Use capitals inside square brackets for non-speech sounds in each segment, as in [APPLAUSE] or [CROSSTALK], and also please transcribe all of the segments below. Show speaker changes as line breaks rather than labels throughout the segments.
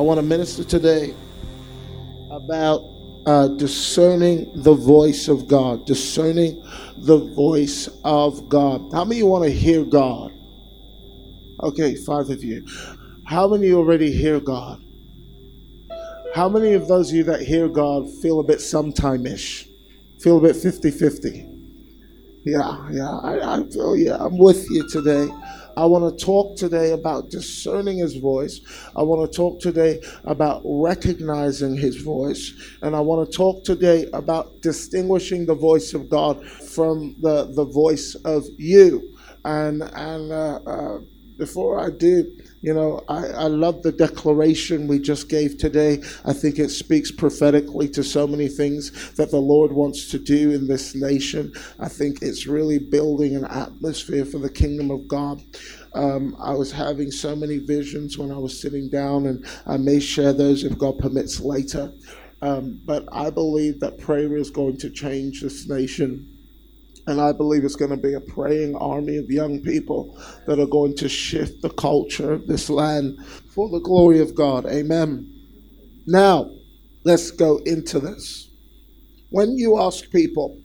I want to minister today about uh, discerning the voice of God, discerning the voice of God. How many want to hear God? Okay, five of you. How many already hear God? How many of those of you that hear God feel a bit sometime ish? Feel a bit 50 50? Yeah, yeah, I, I feel yeah, I'm with you today. I want to talk today about discerning his voice. I want to talk today about recognizing his voice. And I want to talk today about distinguishing the voice of God from the, the voice of you. And, and uh, uh, before I do, you know, I, I love the declaration we just gave today. I think it speaks prophetically to so many things that the Lord wants to do in this nation. I think it's really building an atmosphere for the kingdom of God. Um, I was having so many visions when I was sitting down, and I may share those if God permits later. Um, but I believe that prayer is going to change this nation. And I believe it's going to be a praying army of young people that are going to shift the culture of this land for the glory of God. Amen. Now, let's go into this. When you ask people,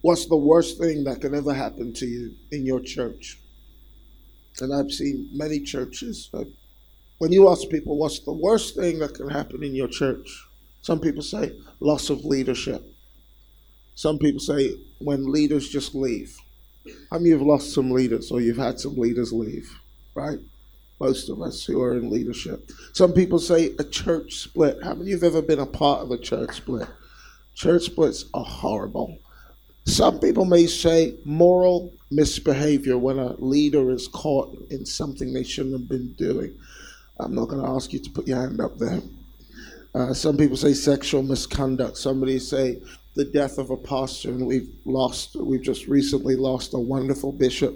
what's the worst thing that can ever happen to you in your church? And I've seen many churches. When you ask people, what's the worst thing that can happen in your church? Some people say loss of leadership. Some people say when leaders just leave. How many you have lost some leaders or you've had some leaders leave, right? Most of us who are in leadership. Some people say a church split. How many of you have ever been a part of a church split? Church splits are horrible. Some people may say moral misbehavior when a leader is caught in something they shouldn't have been doing. I'm not going to ask you to put your hand up there. Uh, some people say sexual misconduct. Somebody say the death of a pastor, and we've lost. We've just recently lost a wonderful bishop,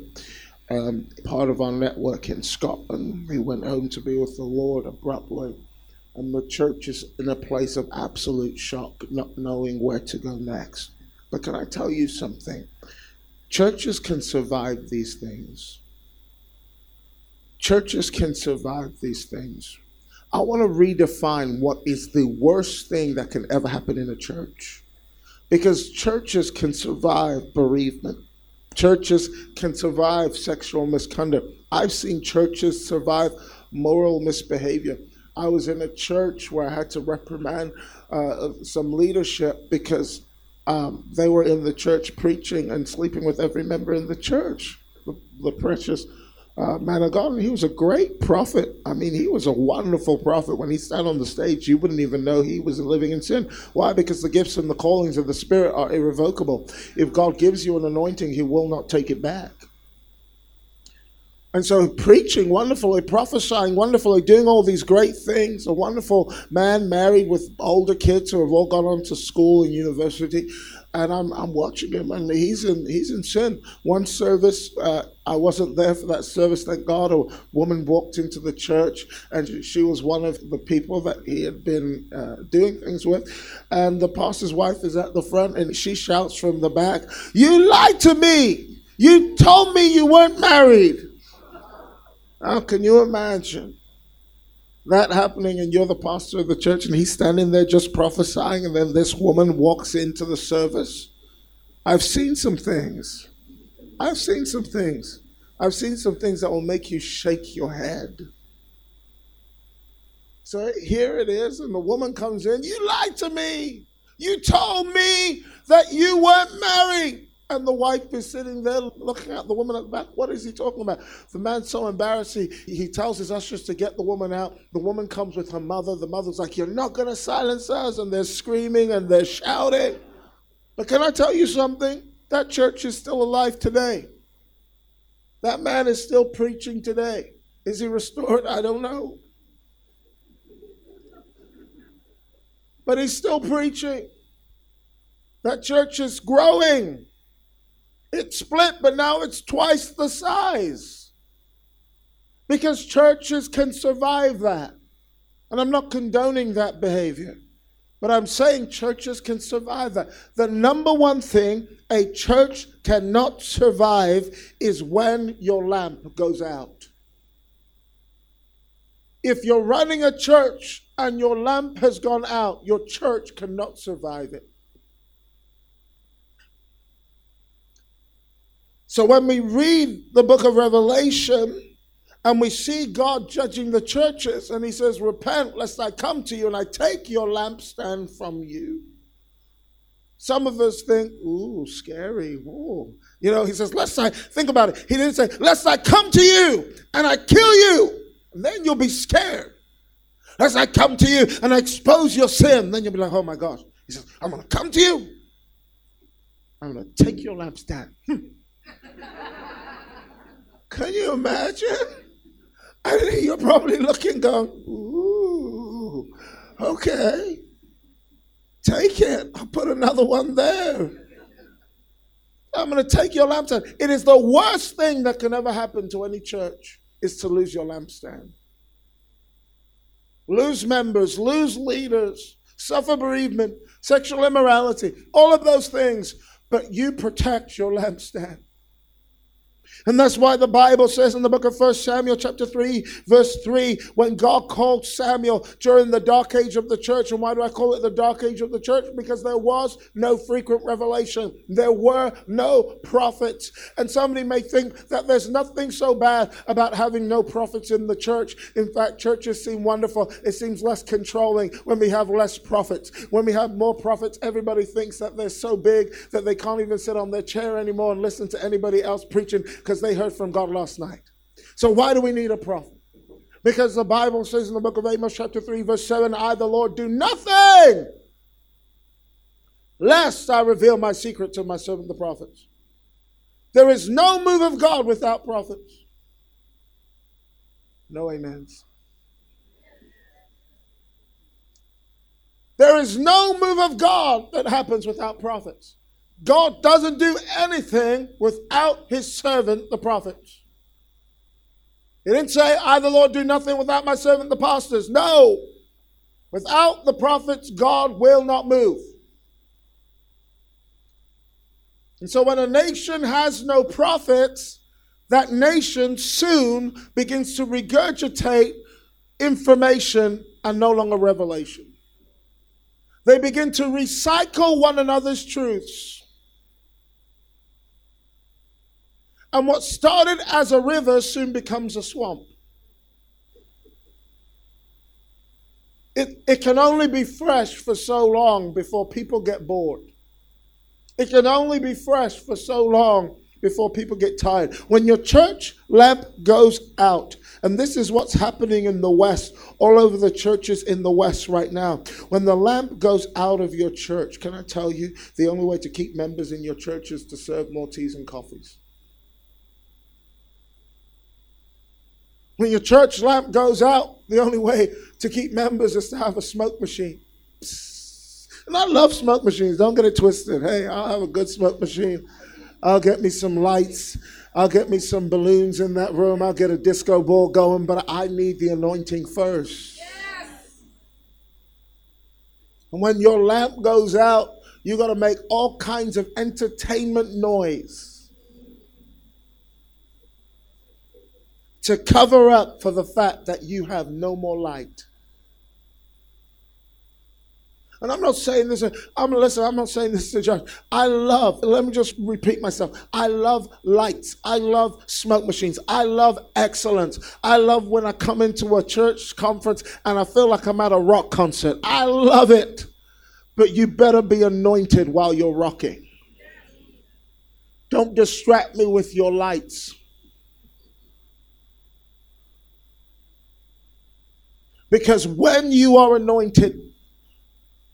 um, part of our network in Scotland. He went home to be with the Lord abruptly, and the church is in a place of absolute shock, not knowing where to go next. But can I tell you something? Churches can survive these things. Churches can survive these things. I want to redefine what is the worst thing that can ever happen in a church. Because churches can survive bereavement, churches can survive sexual misconduct. I've seen churches survive moral misbehavior. I was in a church where I had to reprimand uh, some leadership because um, they were in the church preaching and sleeping with every member in the church. The, the precious uh, man of God. And he was a great prophet. I mean, he was a wonderful prophet. When he sat on the stage, you wouldn't even know he was living in sin. Why? Because the gifts and the callings of the Spirit are irrevocable. If God gives you an anointing, he will not take it back. And so, preaching wonderfully, prophesying wonderfully, doing all these great things. A wonderful man married with older kids who have all gone on to school and university. And I'm, I'm watching him, and he's in he's in sin. One service, uh, I wasn't there for that service. Thank God, a woman walked into the church, and she was one of the people that he had been uh, doing things with. And the pastor's wife is at the front, and she shouts from the back, "You lied to me! You told me you weren't married." How can you imagine that happening and you're the pastor of the church and he's standing there just prophesying and then this woman walks into the service? I've seen some things. I've seen some things. I've seen some things that will make you shake your head. So here it is, and the woman comes in. You lied to me. You told me that you weren't married. And the wife is sitting there looking at the woman at the back. What is he talking about? The man's so embarrassed. He, he tells his ushers to get the woman out. The woman comes with her mother. The mother's like, You're not going to silence us. And they're screaming and they're shouting. But can I tell you something? That church is still alive today. That man is still preaching today. Is he restored? I don't know. But he's still preaching. That church is growing. It split, but now it's twice the size. Because churches can survive that. And I'm not condoning that behavior. But I'm saying churches can survive that. The number one thing a church cannot survive is when your lamp goes out. If you're running a church and your lamp has gone out, your church cannot survive it. So when we read the book of Revelation and we see God judging the churches, and He says, Repent, lest I come to you and I take your lampstand from you. Some of us think, ooh, scary. Ooh. You know, he says, lest I, think about it. He didn't say, lest I come to you and I kill you. And then you'll be scared. Lest I come to you and I expose your sin. Then you'll be like, oh my gosh. He says, I'm going to come to you. I'm going to take your lampstand. Hmm. Can you imagine? And you're probably looking, going, ooh, okay. Take it. I'll put another one there. I'm going to take your lampstand. It is the worst thing that can ever happen to any church is to lose your lampstand. Lose members, lose leaders, suffer bereavement, sexual immorality, all of those things, but you protect your lampstand. And that's why the Bible says in the book of 1 Samuel, chapter 3, verse 3, when God called Samuel during the dark age of the church. And why do I call it the dark age of the church? Because there was no frequent revelation, there were no prophets. And somebody may think that there's nothing so bad about having no prophets in the church. In fact, churches seem wonderful. It seems less controlling when we have less prophets. When we have more prophets, everybody thinks that they're so big that they can't even sit on their chair anymore and listen to anybody else preaching because they heard from God last night. So why do we need a prophet? Because the Bible says in the book of Amos, chapter 3, verse 7, I, the Lord, do nothing lest I reveal my secret to my servant the prophets. There is no move of God without prophets. No amens. There is no move of God that happens without prophets. God doesn't do anything without his servant, the prophets. He didn't say, I, the Lord, do nothing without my servant, the pastors. No. Without the prophets, God will not move. And so when a nation has no prophets, that nation soon begins to regurgitate information and no longer revelation. They begin to recycle one another's truths. And what started as a river soon becomes a swamp. It, it can only be fresh for so long before people get bored. It can only be fresh for so long before people get tired. When your church lamp goes out, and this is what's happening in the West, all over the churches in the West right now. When the lamp goes out of your church, can I tell you, the only way to keep members in your church is to serve more teas and coffees. When your church lamp goes out, the only way to keep members is to have a smoke machine. And I love smoke machines. Don't get it twisted. Hey, I'll have a good smoke machine. I'll get me some lights. I'll get me some balloons in that room. I'll get a disco ball going, but I need the anointing first. Yes. And when your lamp goes out, you got to make all kinds of entertainment noise to cover up for the fact that you have no more light. And I'm not saying this, I'm listen, I'm not saying this to judge. I love, let me just repeat myself. I love lights. I love smoke machines. I love excellence. I love when I come into a church conference and I feel like I'm at a rock concert. I love it. But you better be anointed while you're rocking. Don't distract me with your lights. Because when you are anointed,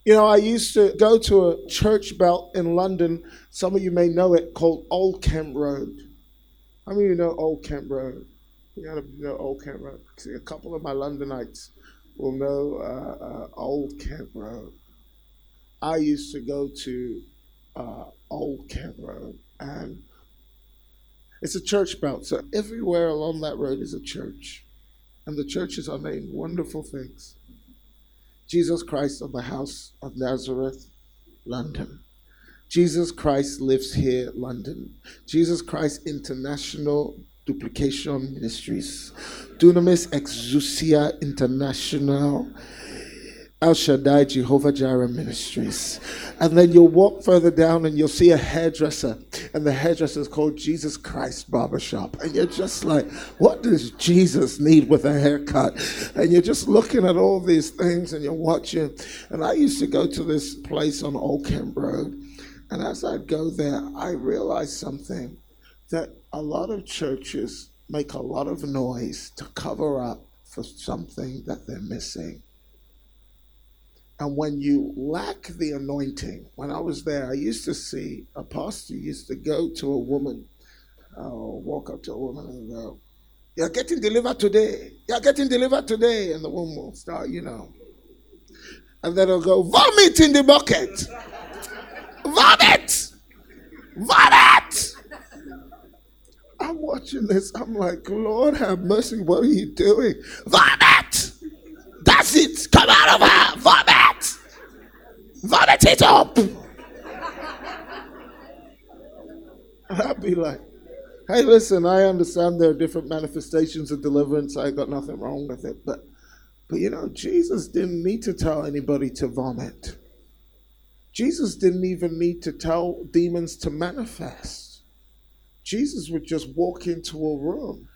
you know, I used to go to a church belt in London. Some of you may know it called Old Kent Road. How many of you know Old Kent Road? You gotta know Old Kent Road. See, a couple of my Londonites will know uh, uh, Old Kent Road. I used to go to uh, Old Kent Road, and it's a church belt. So everywhere along that road is a church and the churches are named wonderful things. Jesus Christ of the House of Nazareth, London. Jesus Christ lives here, London. Jesus Christ International Duplication Ministries, Dunamis Exousia International, El Shaddai Jehovah Jireh Ministries. And then you'll walk further down and you'll see a hairdresser. And the hairdresser is called Jesus Christ Barbershop. And you're just like, what does Jesus need with a haircut? And you're just looking at all these things and you're watching. And I used to go to this place on Old Kent Road. And as I'd go there, I realized something that a lot of churches make a lot of noise to cover up for something that they're missing. And when you lack the anointing, when I was there, I used to see a pastor used to go to a woman, uh, walk up to a woman and go, You're getting delivered today. You're getting delivered today. And the woman will start, you know. And then he'll go, Vomit in the bucket. Vomit! Vomit! I'm watching this. I'm like, Lord have mercy. What are you doing? Vomit! That's it. Come out of her. Vomit. Vomit it up. I'd be like, hey, listen, I understand there are different manifestations of deliverance. I got nothing wrong with it. But, but you know, Jesus didn't need to tell anybody to vomit. Jesus didn't even need to tell demons to manifest. Jesus would just walk into a room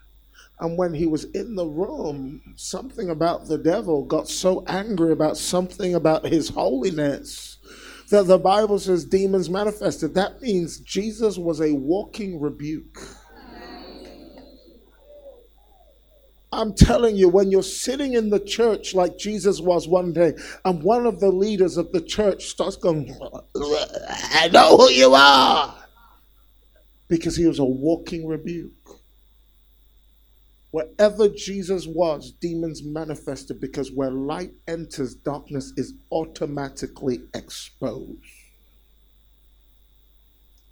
and when he was in the room, something about the devil got so angry about something about his holiness that the Bible says demons manifested. That means Jesus was a walking rebuke. I'm telling you, when you're sitting in the church like Jesus was one day, and one of the leaders of the church starts going, I know who you are. Because he was a walking rebuke. Wherever Jesus was, demons manifested because where light enters, darkness is automatically exposed.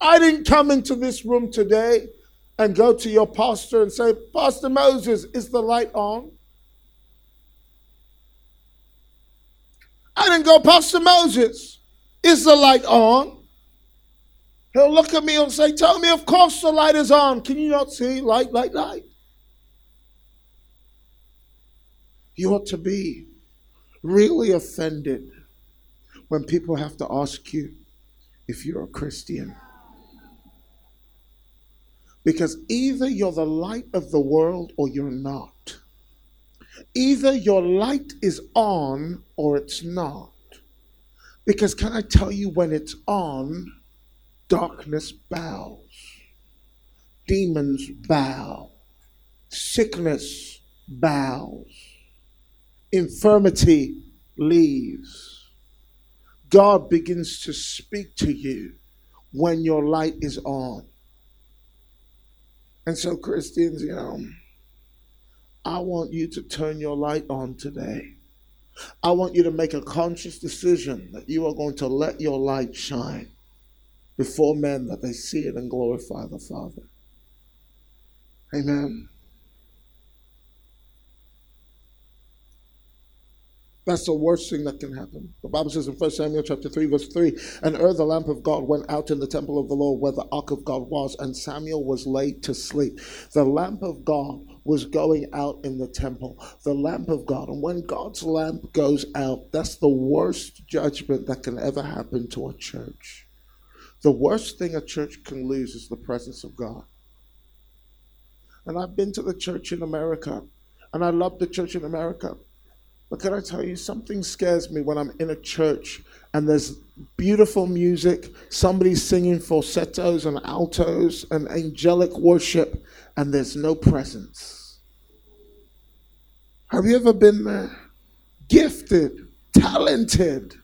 I didn't come into this room today and go to your pastor and say, Pastor Moses, is the light on? I didn't go, Pastor Moses, is the light on? He'll look at me and say, Tell me, of course the light is on. Can you not see? Light, light, light. You ought to be really offended when people have to ask you if you're a Christian. Because either you're the light of the world or you're not. Either your light is on or it's not. Because can I tell you, when it's on, darkness bows, demons bow, sickness bows infirmity leaves. God begins to speak to you when your light is on. And so, Christians, you know, I want you to turn your light on today. I want you to make a conscious decision that you are going to let your light shine before men that they see it and glorify the Father. Amen. That's the worst thing that can happen. The Bible says in 1 Samuel chapter 3, verse 3, and Ur, the lamp of God, went out in the temple of the Lord where the ark of God was, and Samuel was laid to sleep. The lamp of God was going out in the temple. The lamp of God. And when God's lamp goes out, that's the worst judgment that can ever happen to a church. The worst thing a church can lose is the presence of God. And I've been to the church in America, and I love the church in America. But can I tell you, something scares me when I'm in a church and there's beautiful music, somebody's singing falsettos and altos and angelic worship, and there's no presence. Have you ever been there? Gifted, talented,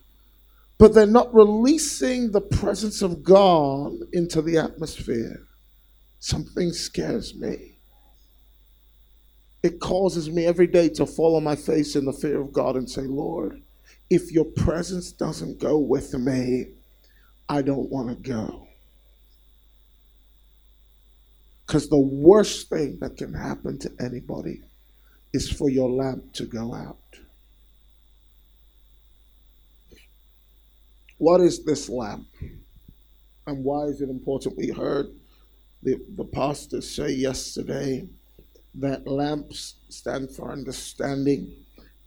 but they're not releasing the presence of God into the atmosphere. Something scares me it causes me every day to fall on my face in the fear of God and say, Lord, if your presence doesn't go with me, I don't want to go. Because the worst thing that can happen to anybody is for your lamp to go out. What is this lamp? And why is it important? We heard the, the pastors say yesterday that lamps stand for understanding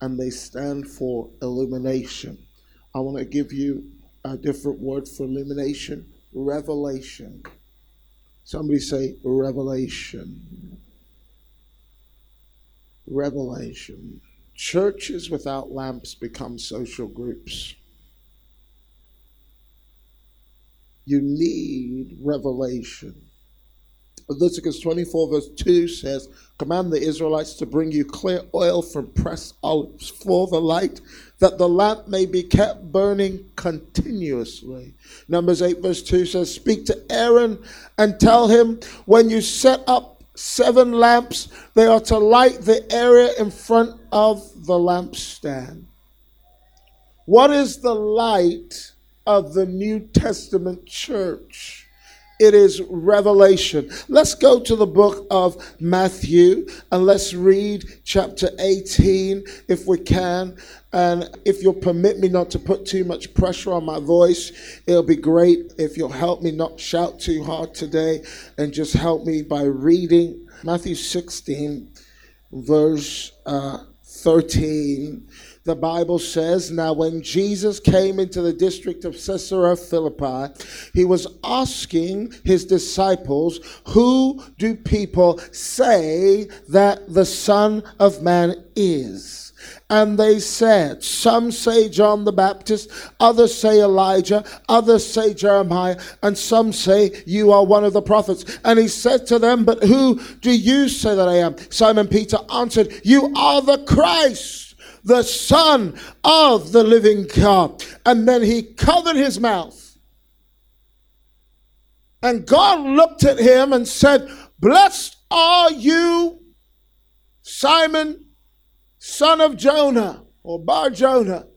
and they stand for illumination. I want to give you a different word for illumination revelation. Somebody say revelation. Revelation. Churches without lamps become social groups. You need revelation. Leviticus 24, verse 2 says, Command the Israelites to bring you clear oil from pressed olives for the light, that the lamp may be kept burning continuously. Numbers 8, verse 2 says, Speak to Aaron and tell him, When you set up seven lamps, they are to light the area in front of the lampstand. What is the light of the New Testament church? It is revelation. Let's go to the book of Matthew and let's read chapter 18 if we can. And if you'll permit me not to put too much pressure on my voice, it'll be great if you'll help me not shout too hard today and just help me by reading Matthew 16, verse uh, 13 the Bible says, Now when Jesus came into the district of Caesarea Philippi, he was asking his disciples, Who do people say that the Son of Man is? And they said, Some say John the Baptist, others say Elijah, others say Jeremiah, and some say you are one of the prophets. And he said to them, But who do you say that I am? Simon Peter answered, You are the Christ the Son of the living God. And then he covered his mouth. And God looked at him and said, Blessed are you, Simon, son of Jonah, or Bar Jonah,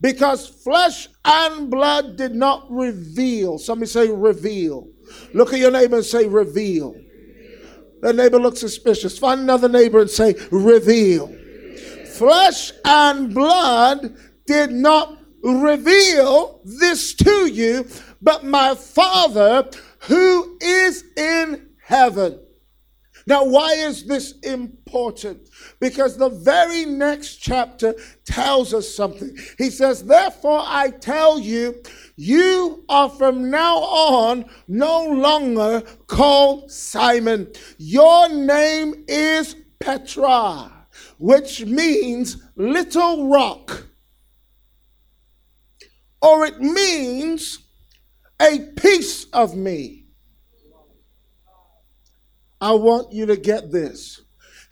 because flesh and blood did not reveal. Somebody say, reveal. Look at your neighbor and say, reveal. The neighbor looks suspicious. Find another neighbor and say, reveal flesh and blood did not reveal this to you, but my Father who is in heaven. Now, why is this important? Because the very next chapter tells us something. He says, Therefore, I tell you, you are from now on no longer called Simon. Your name is Petra which means little rock, or it means a piece of me. I want you to get this.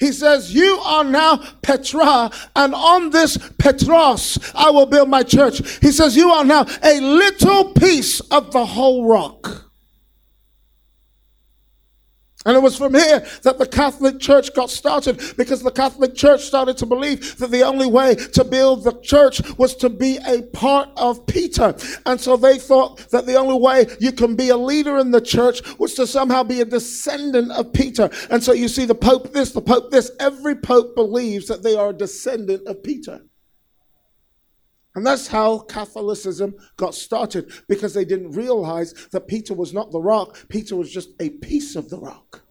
He says, You are now Petra, and on this Petros I will build my church. He says, You are now a little piece of the whole rock. And it was from here that the Catholic Church got started because the Catholic Church started to believe that the only way to build the church was to be a part of Peter. And so they thought that the only way you can be a leader in the church was to somehow be a descendant of Peter. And so you see the Pope this, the Pope this. Every Pope believes that they are a descendant of Peter. And that's how Catholicism got started because they didn't realize that Peter was not the rock, Peter was just a piece of the rock.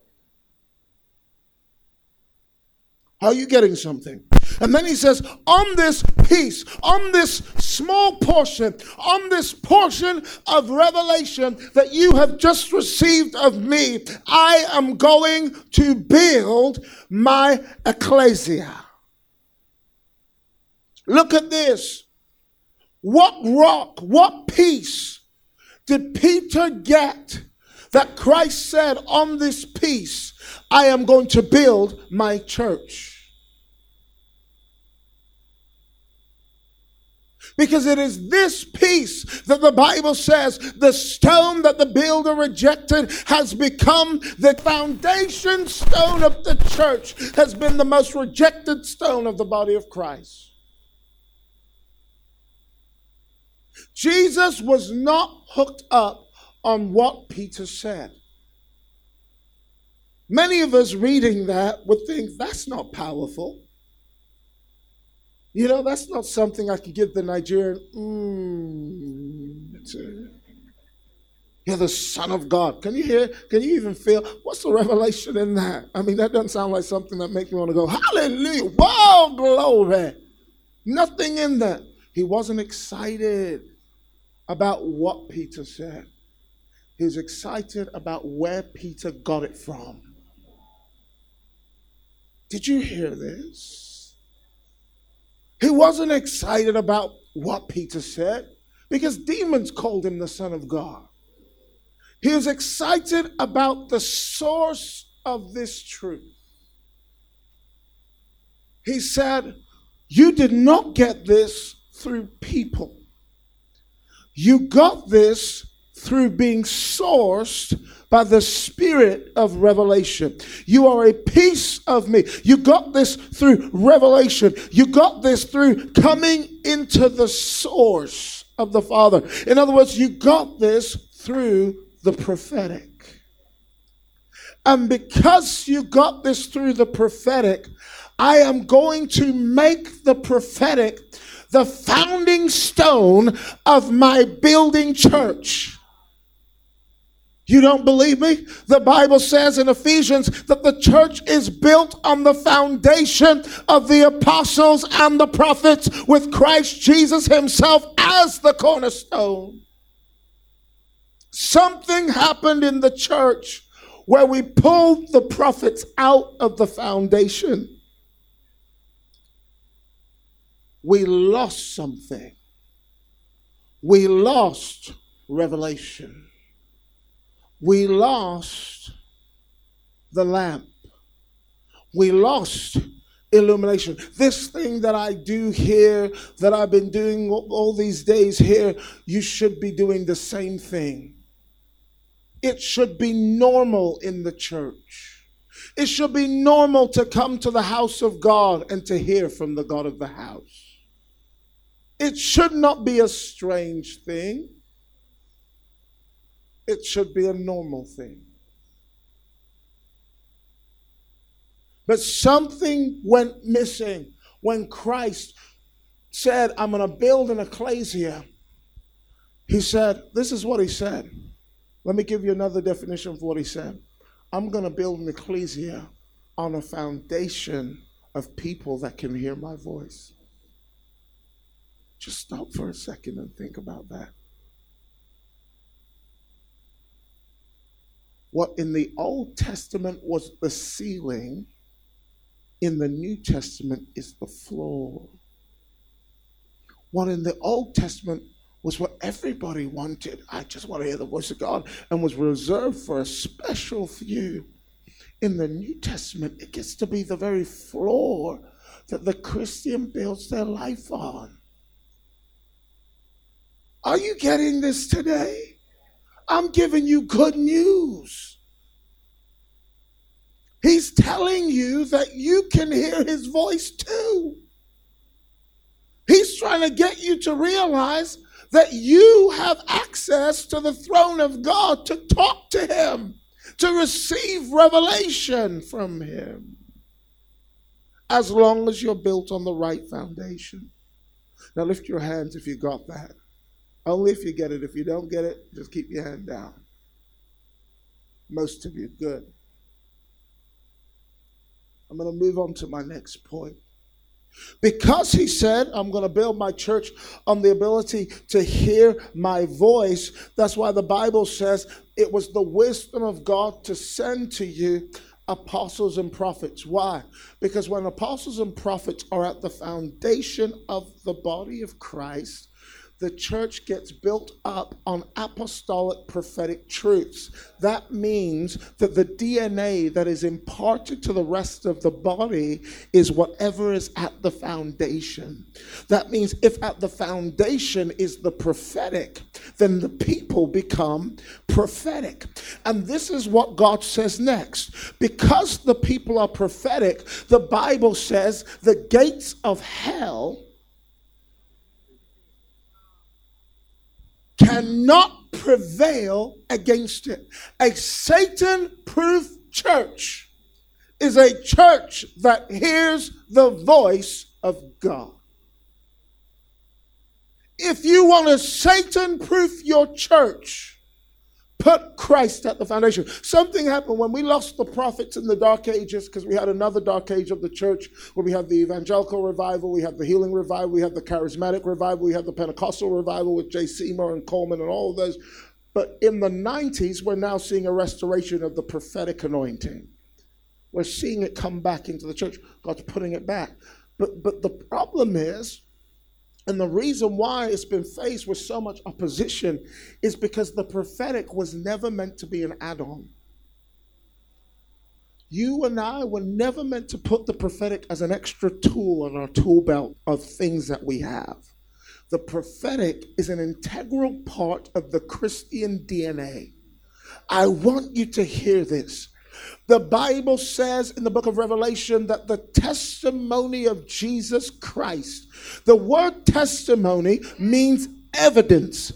Are you getting something? And then he says, on this piece, on this small portion, on this portion of revelation that you have just received of me, I am going to build my ecclesia. Look at this. What rock, what piece did Peter get that Christ said, On this piece, I am going to build my church? Because it is this piece that the Bible says the stone that the builder rejected has become the foundation stone of the church, has been the most rejected stone of the body of Christ. Jesus was not hooked up on what Peter said. Many of us reading that would think that's not powerful. You know, that's not something I could give the Nigerian mm, You're the Son of God. Can you hear? Can you even feel? What's the revelation in that? I mean, that doesn't sound like something that makes me want to go, Hallelujah. Whoa, glory. Nothing in that. He wasn't excited about what Peter said, He's excited about where Peter got it from. Did you hear this? He wasn't excited about what Peter said because demons called him the Son of God. He was excited about the source of this truth. He said, You did not get this through people, you got this through being sourced by the spirit of revelation. You are a piece of me. You got this through revelation. You got this through coming into the source of the Father. In other words, you got this through the prophetic. And because you got this through the prophetic, I am going to make the prophetic the founding stone of my building church. You don't believe me? The Bible says in Ephesians that the church is built on the foundation of the apostles and the prophets with Christ Jesus himself as the cornerstone. Something happened in the church where we pulled the prophets out of the foundation. We lost something. We lost revelation. We lost the lamp. We lost illumination. This thing that I do here, that I've been doing all these days here, you should be doing the same thing. It should be normal in the church. It should be normal to come to the house of God and to hear from the God of the house. It should not be a strange thing. It should be a normal thing. But something went missing when Christ said, I'm going to build an ecclesia. He said, This is what he said. Let me give you another definition of what he said. I'm going to build an ecclesia on a foundation of people that can hear my voice. Just stop for a second and think about that. What in the Old Testament was the ceiling, in the New Testament is the floor. What in the Old Testament was what everybody wanted. I just want to hear the voice of God and was reserved for a special few. In the New Testament, it gets to be the very floor that the Christian builds their life on. Are you getting this today? I'm giving you good news. He's telling you that you can hear his voice too. He's trying to get you to realize that you have access to the throne of God to talk to Him, to receive revelation from Him, as long as you're built on the right foundation. Now, lift your hands if you got that. Only if you get it. If you don't get it, just keep your hand down. Most of you, good. I'm going to move on to my next point. Because he said, I'm going to build my church on the ability to hear my voice. That's why the Bible says it was the wisdom of God to send to you apostles and prophets. Why? Because when apostles and prophets are at the foundation of the body of Christ, the church gets built up on apostolic prophetic truths. That means that the DNA that is imparted to the rest of the body is whatever is at the foundation. That means if at the foundation is the prophetic, then the people become prophetic. And this is what God says next. Because the people are prophetic, the Bible says the gates of hell cannot prevail against it. A Satan proof church is a church that hears the voice of God. If you want to Satan proof your church, Put Christ at the foundation. Something happened when we lost the prophets in the dark ages because we had another dark age of the church where we had the evangelical revival, we had the healing revival, we had the charismatic revival, we had the Pentecostal revival with Jay Seymour and Coleman and all of those. But in the 90s, we're now seeing a restoration of the prophetic anointing. We're seeing it come back into the church. God's putting it back. But, but the problem is, and the reason why it's been faced with so much opposition is because the prophetic was never meant to be an add on. You and I were never meant to put the prophetic as an extra tool on our tool belt of things that we have. The prophetic is an integral part of the Christian DNA. I want you to hear this. The Bible says in the book of Revelation that the testimony of Jesus Christ, the word testimony means evidence.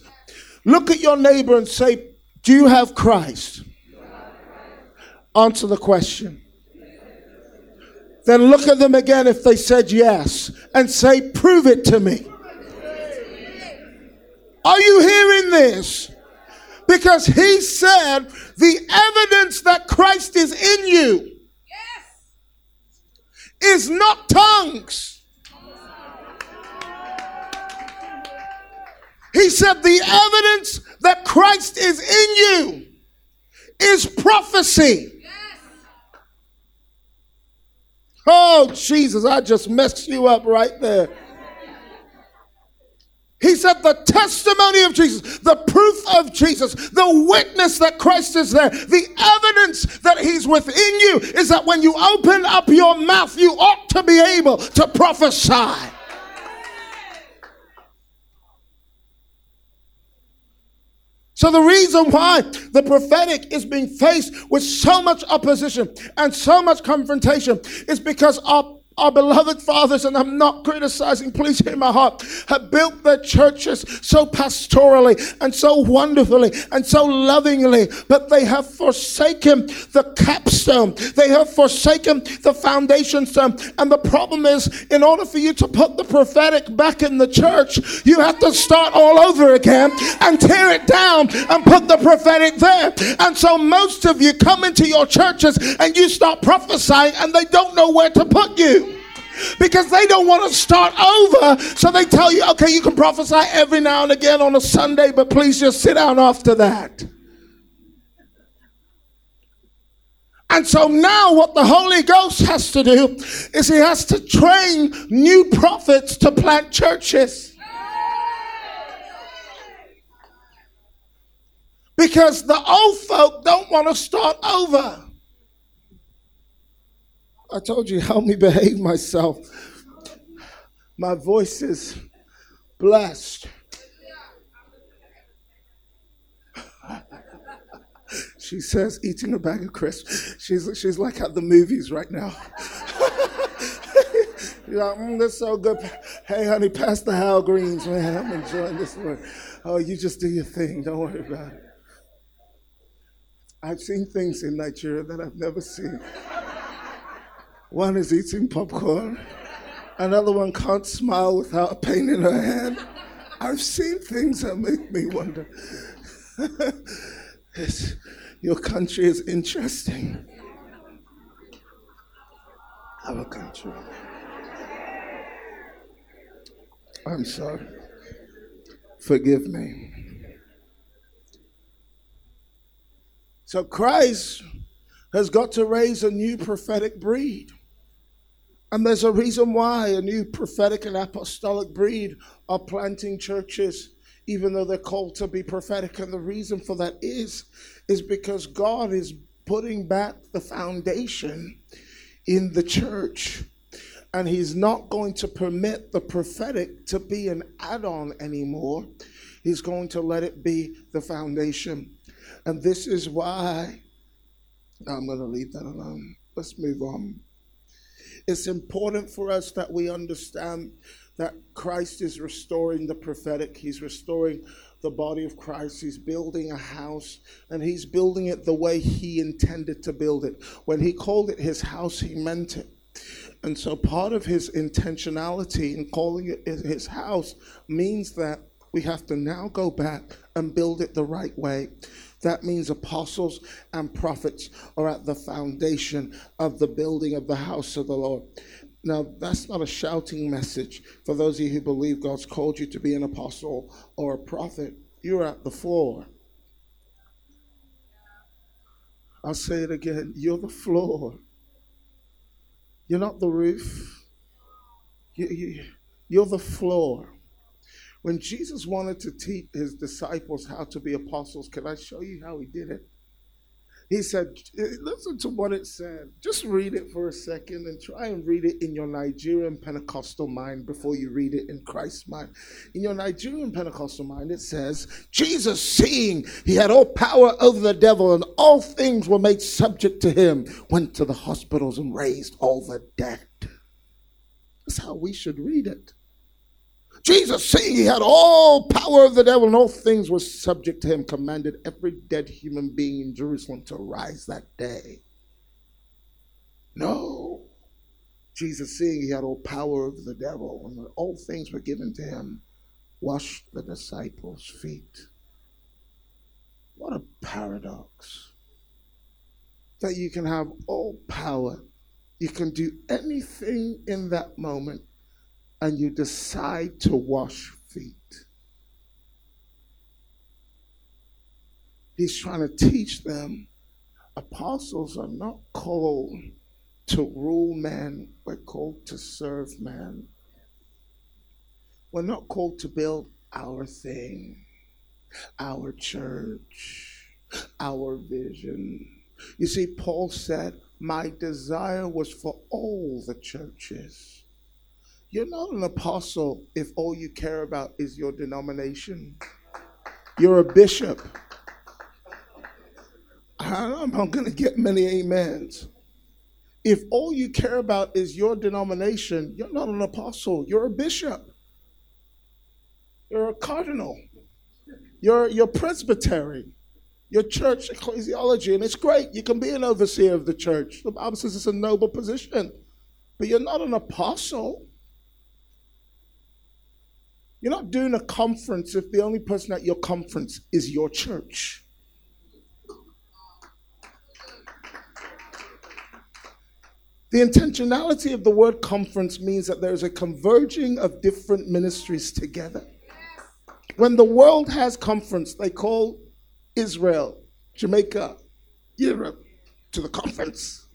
Look at your neighbor and say, Do you have Christ? Answer the question. Then look at them again if they said yes and say, Prove it to me. Are you hearing this? Because he said, the evidence that Christ is in you yes. is not tongues. He said, the evidence that Christ is in you is prophecy. Oh, Jesus, I just messed you up right there. He said, the testimony of Jesus, the proof of Jesus, the witness that Christ is there, the evidence that He's within you is that when you open up your mouth, you ought to be able to prophesy. So, the reason why the prophetic is being faced with so much opposition and so much confrontation is because our our beloved fathers, and I'm not criticizing, please hear my heart, have built their churches so pastorally and so wonderfully and so lovingly, but they have forsaken the capstone. They have forsaken the foundation stone. And the problem is, in order for you to put the prophetic back in the church, you have to start all over again and tear it down and put the prophetic there. And so most of you come into your churches and you start prophesying and they don't know where to put you because they don't want to start over. So they tell you, okay, you can prophesy every now and again on a Sunday, but please just sit down after that. And so now, what the Holy Ghost has to do is he has to train new prophets to plant churches. Because the old folk don't want to start over. I told you, help me [LAUGHS] behave myself. My voice is blessed. [LAUGHS] she says, eating a bag of crisps. She's, she's like at the movies right now. [LAUGHS] You're like, mm, that's so good. Hey, honey, pass the Hal Greens, man. I'm enjoying this one. Oh, you just do your thing. Don't worry about it. I've seen things in Nigeria that I've never seen. One is eating popcorn. Another one can't smile without a pain in her hand. I've seen things that make me wonder. [LAUGHS] your country is interesting. Our country. I'm sorry. Forgive me. So Christ has got to raise a new prophetic breed. And there's a reason why a new prophetic and apostolic breed are planting churches, even though they're called to be prophetic. And the reason for that is, is because God is putting back the foundation in the church. And he's not going to permit the prophetic to be an add on anymore. He's going to let it be the foundation. And this is why I'm going to leave that alone. Let's move on. It's important for us that we understand that Christ is restoring the prophetic. He's restoring the body of Christ. He's building a house and he's building it the way he intended to build it. When he called it his house, he meant it. And so part of his intentionality in calling it his house means that we have to now go back and build it the right way. That means apostles and prophets are at the foundation of the building of the house of the Lord. Now, that's not a shouting message for those of you who believe God's called you to be an apostle or a prophet. You're at the floor. I'll say it again. You're the floor. You're not the roof. You, you, you're the floor. When Jesus wanted to teach his disciples how to be apostles, can I show you how he did it? He said, listen to what it said. Just read it for a second and try and read it in your Nigerian Pentecostal mind before you read it in Christ's mind. In your Nigerian Pentecostal mind, it says, Jesus, seeing he had all power over the devil and all things were made subject to him, went to the hospitals and raised all the dead. That's how we should read it. Jesus, seeing he had all power of the devil and all things were subject to him, commanded every dead human being in Jerusalem to rise that day. No. Jesus, seeing he had all power of the devil and all things were given to him, washed the disciples' feet. What a paradox. That you can have all power, you can do anything in that moment and you decide to wash feet. He's trying to teach them apostles are not called to rule men, we're called to serve men. We're not called to build our thing, our church, our vision. You see, Paul said, My desire was for all the churches you're not an apostle if all you care about is your denomination. You're a bishop. I'm not going to get many amens. If all you care about is your denomination, you're not an apostle. You're a bishop. You're a cardinal. You're, you're presbytery. Your church ecclesiology, and it's great. You can be an overseer of the church. The Bible says it's a noble position, but you're not an apostle. You're not doing a conference if the only person at your conference is your church. The intentionality of the word conference means that there's a converging of different ministries together. When the world has conference, they call Israel, Jamaica, Europe to the conference.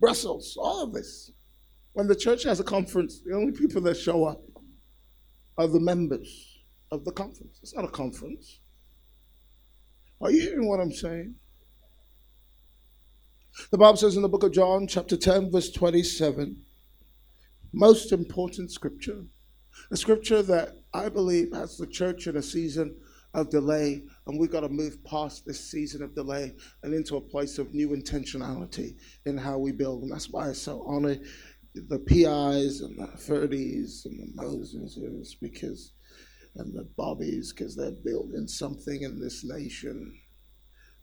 Brussels, all of this. When the church has a conference, the only people that show up are the members of the conference. It's not a conference. Are you hearing what I'm saying? The Bible says in the book of John, chapter 10, verse 27, most important scripture, a scripture that I believe has the church in a season of delay, and we've got to move past this season of delay and into a place of new intentionality in how we build. And that's why I so honor the PIs and the Ferdies and the Moseses because and the Bobbies because they're building something in this nation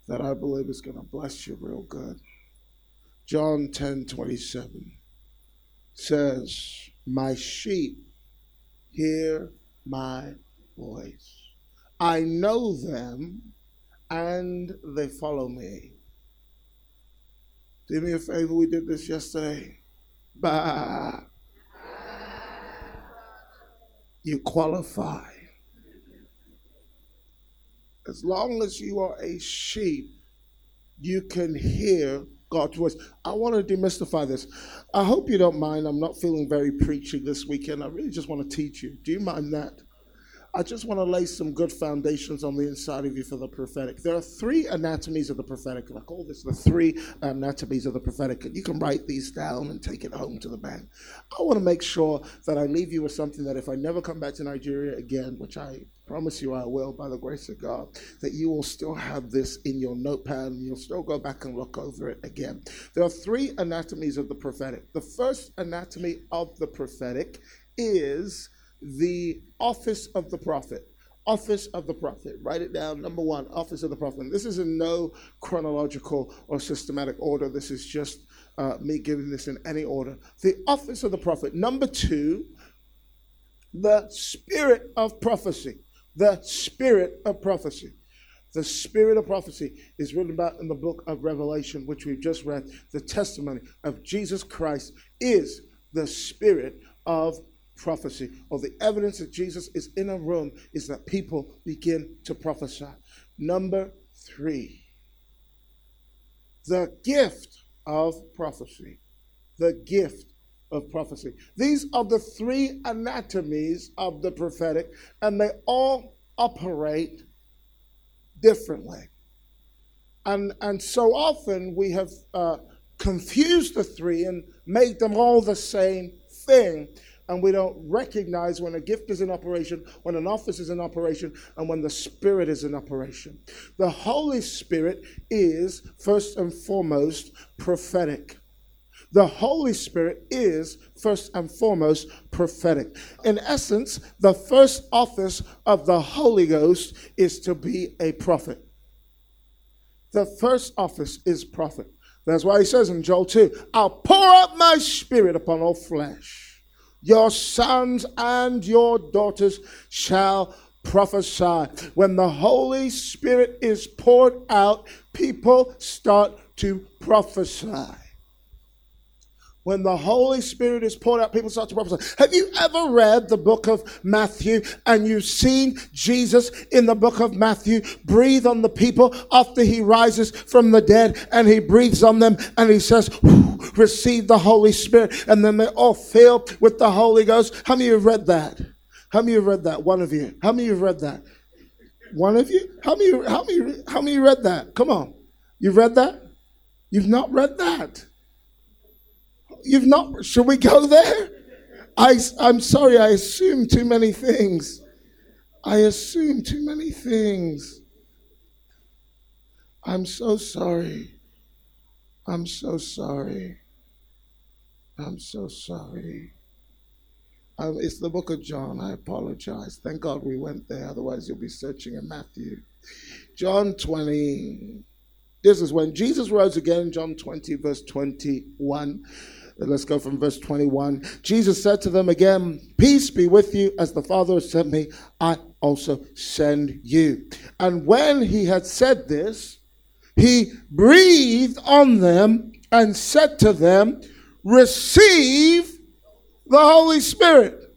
that I believe is going to bless you real good. John 10 27 says, My sheep hear my voice. I know them and they follow me. Do me a favor, we did this yesterday. Bah. You qualify. As long as you are a sheep, you can hear God's voice. I want to demystify this. I hope you don't mind. I'm not feeling very preachy this weekend. I really just want to teach you. Do you mind that? I just want to lay some good foundations on the inside of you for the prophetic. There are three anatomies of the prophetic. I call this the three anatomies of the prophetic. And You can write these down and take it home to the bank. I want to make sure that I leave you with something that if I never come back to Nigeria again, which I promise you I will by the grace of God, that you will still have this in your notepad and you'll still go back and look over it again. There are three anatomies of the prophetic. The first anatomy of the prophetic is the office of the prophet. Office of the prophet. Write it down. Number one, office of the prophet. And this is in no chronological or systematic order. This is just uh, me giving this in any order. The office of the prophet. Number two, the spirit of prophecy. The spirit of prophecy. The spirit of prophecy is written about in the book of Revelation, which we've just read. The testimony of Jesus Christ is the spirit of prophecy, or the evidence that Jesus is in a room, is that people begin to prophesy. Number three, the gift of prophecy. The gift of prophecy. These are the three anatomies of the prophetic, and they all operate differently. And, and so often we have uh, confused the three and made them all the same thing. And we don't recognize when a gift is in operation, when an office is in operation, and when the Spirit is in operation. The Holy Spirit is, first and foremost, prophetic. The Holy Spirit is first and foremost prophetic. In essence, the first office of the Holy Ghost is to be a prophet. The first office is prophet. That's why he says in Joel 2 I'll pour out my spirit upon all flesh. Your sons and your daughters shall prophesy. When the Holy Spirit is poured out, people start to prophesy when the Holy Spirit is poured out, people start to prophesy. Have you ever read the book of Matthew and you've seen Jesus in the book of Matthew breathe on the people after he rises from the dead and he breathes on them and he says, Receive the Holy Spirit, and then they're all filled with the Holy Ghost? How many of you have read that? How many of you have read that? One of you. How many of you have read that? One of you? How many how many how many read that? Come on. You've read that? You've not read that. You've not, should we go there? I, I'm sorry, I assume too many things. I assume too many things. I'm so sorry. I'm so sorry. I'm so sorry. Um, it's the book of John. I apologize. Thank God we went there. Otherwise, you'll be searching in Matthew. John 20. This is when Jesus rose again, John 20, verse 21. Let's go from verse 21. Jesus said to them again, Peace be with you, as the Father has sent me, I also send you. And when he had said this, he breathed on them and said to them, Receive the Holy Spirit.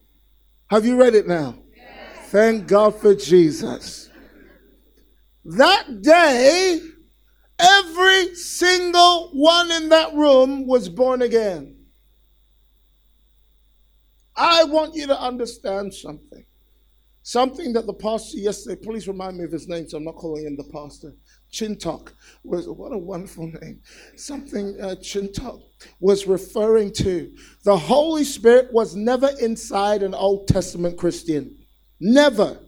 Have you read it now? Yes. Thank God for Jesus. That day, Every single one in that room was born again. I want you to understand something. Something that the pastor yesterday, please remind me of his name so I'm not calling him the pastor. Chintok was what a wonderful name. Something uh, Chintok was referring to. The Holy Spirit was never inside an Old Testament Christian. Never.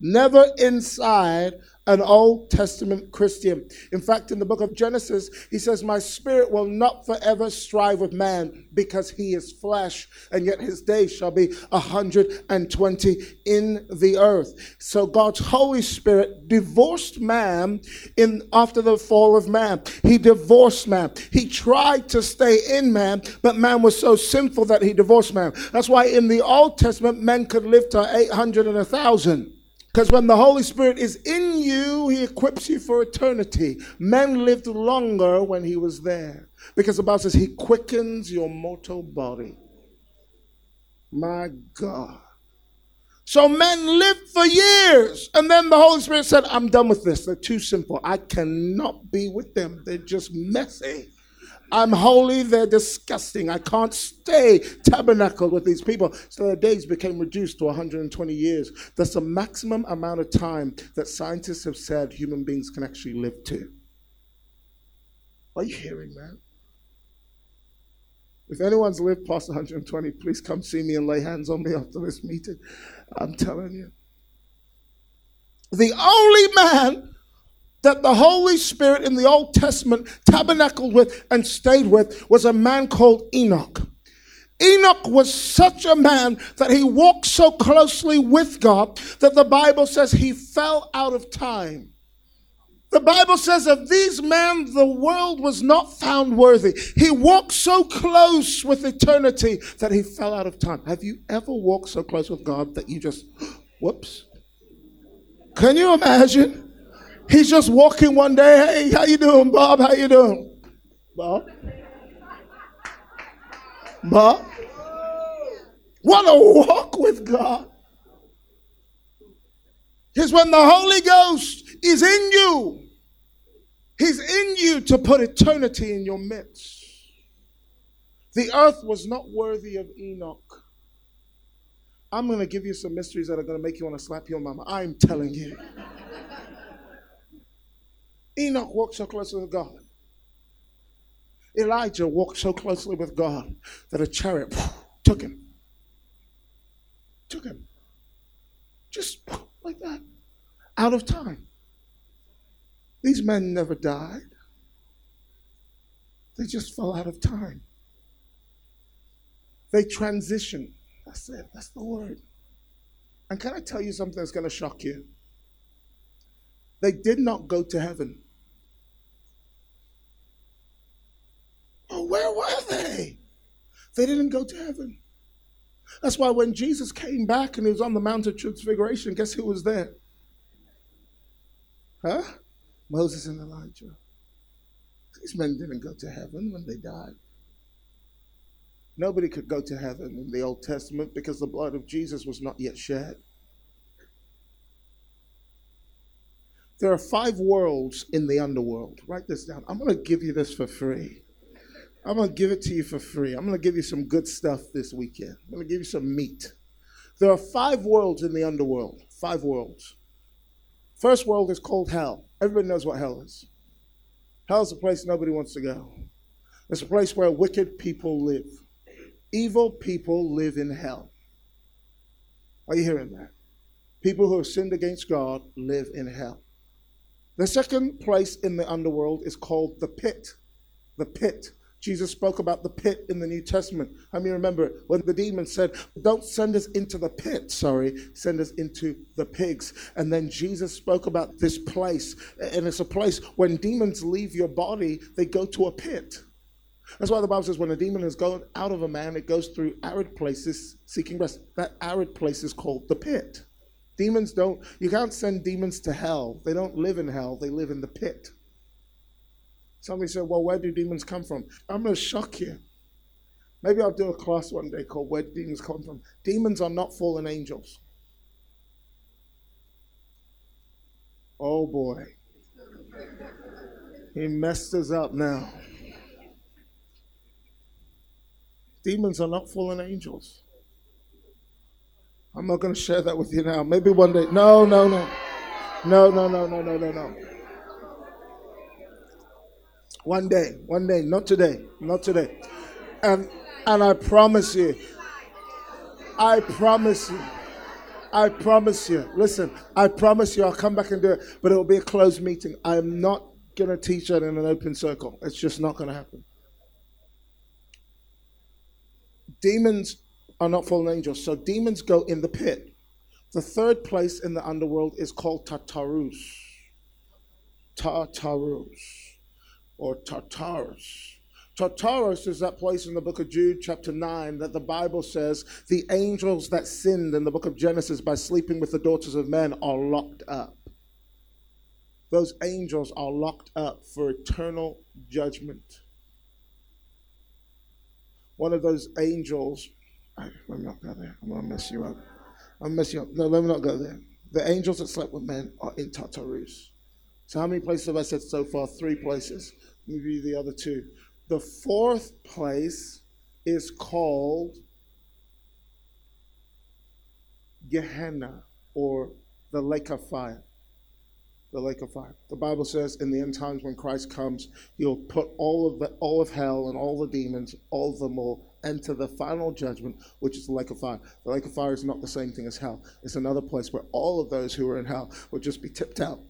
Never inside an Old Testament Christian. In fact, in the book of Genesis, he says, My spirit will not forever strive with man because he is flesh, and yet his days shall be 120 in the earth. So God's Holy Spirit divorced man in after the fall of man. He divorced man. He tried to stay in man, but man was so sinful that he divorced man. That's why in the Old Testament, men could live to 800 and 1,000. Because when the Holy Spirit is in you, He equips you for eternity. Men lived longer when He was there. Because the Bible says He quickens your mortal body. My God. So men lived for years. And then the Holy Spirit said, I'm done with this. They're too simple. I cannot be with them. They're just messy. I'm holy, they're disgusting. I can't stay tabernacled with these people. So their days became reduced to 120 years. That's the maximum amount of time that scientists have said human beings can actually live to. Are you hearing that? If anyone's lived past 120, please come see me and lay hands on me after this meeting. I'm telling you. The only man that the Holy Spirit in the Old Testament tabernacled with and stayed with was a man called Enoch. Enoch was such a man that he walked so closely with God that the Bible says he fell out of time. The Bible says of these men, the world was not found worthy. He walked so close with eternity that he fell out of time. Have you ever walked so close with God that you just, [GASPS] whoops? Can you imagine? He's just walking one day. Hey, how you doing, Bob? How you doing, Bob? Bob? What a walk with God. Is when the Holy Ghost is in you. He's in you to put eternity in your midst. The earth was not worthy of Enoch. I'm going to give you some mysteries that are going to make you want to slap your mama. I'm telling you. Enoch walked so closely with God. Elijah walked so closely with God that a chariot took him. Took him. Just like that. Out of time. These men never died. They just fell out of time. They transitioned. That's it. That's the word. And can I tell you something that's going to shock you? They did not go to heaven. Where were they? They didn't go to heaven. That's why when Jesus came back and he was on the Mount of Transfiguration, guess who was there? Huh? Moses and Elijah. These men didn't go to heaven when they died. Nobody could go to heaven in the Old Testament because the blood of Jesus was not yet shed. There are five worlds in the underworld. Write this down. I'm going to give you this for free. I'm going to give it to you for free. I'm going to give you some good stuff this weekend. I'm going to give you some meat. There are five worlds in the underworld. Five worlds. First world is called hell. Everybody knows what hell is. Hell is a place nobody wants to go. It's a place where wicked people live. Evil people live in hell. Are you hearing that? People who have sinned against God live in hell. The second place in the underworld is called the pit. The pit. Jesus spoke about the pit in the New Testament. I mean, remember when the demon said, Don't send us into the pit, sorry, send us into the pigs. And then Jesus spoke about this place. And it's a place when demons leave your body, they go to a pit. That's why the Bible says when a demon has gone out of a man, it goes through arid places seeking rest. That arid place is called the pit. Demons don't, you can't send demons to hell. They don't live in hell, they live in the pit. Somebody said, Well, where do demons come from? I'm going to shock you. Maybe I'll do a class one day called Where Demons Come From. Demons are not fallen angels. Oh boy. He messed us up now. Demons are not fallen angels. I'm not going to share that with you now. Maybe one day. No, no, no. No, no, no, no, no, no, no. One day, one day, not today, not today. And and I promise you, I promise you, I promise you. Listen, I promise you, I'll come back and do it, but it will be a closed meeting. I am not going to teach that in an open circle. It's just not going to happen. Demons are not fallen angels, so demons go in the pit. The third place in the underworld is called Tartarus. Tartarus or Tartarus. Tartarus is that place in the book of Jude, chapter 9, that the Bible says the angels that sinned in the book of Genesis by sleeping with the daughters of men are locked up. Those angels are locked up for eternal judgment one of those angels. [COUGHS] Let me not go there. I'm going to mess you up. I'm mess you up. No, let me not go there. The angels that slept with men are in Tartarus. So, how many places have I said so far? Three places. You the other two. The fourth place is called Gehenna or the lake of fire the lake of fire. The Bible says in the end times when Christ comes, he'll put all of the all of hell and all the demons, all of them will enter the final judgment, which is the lake of fire. The lake of fire is not the same thing as hell. It's another place where all of those who are in hell will just be tipped out.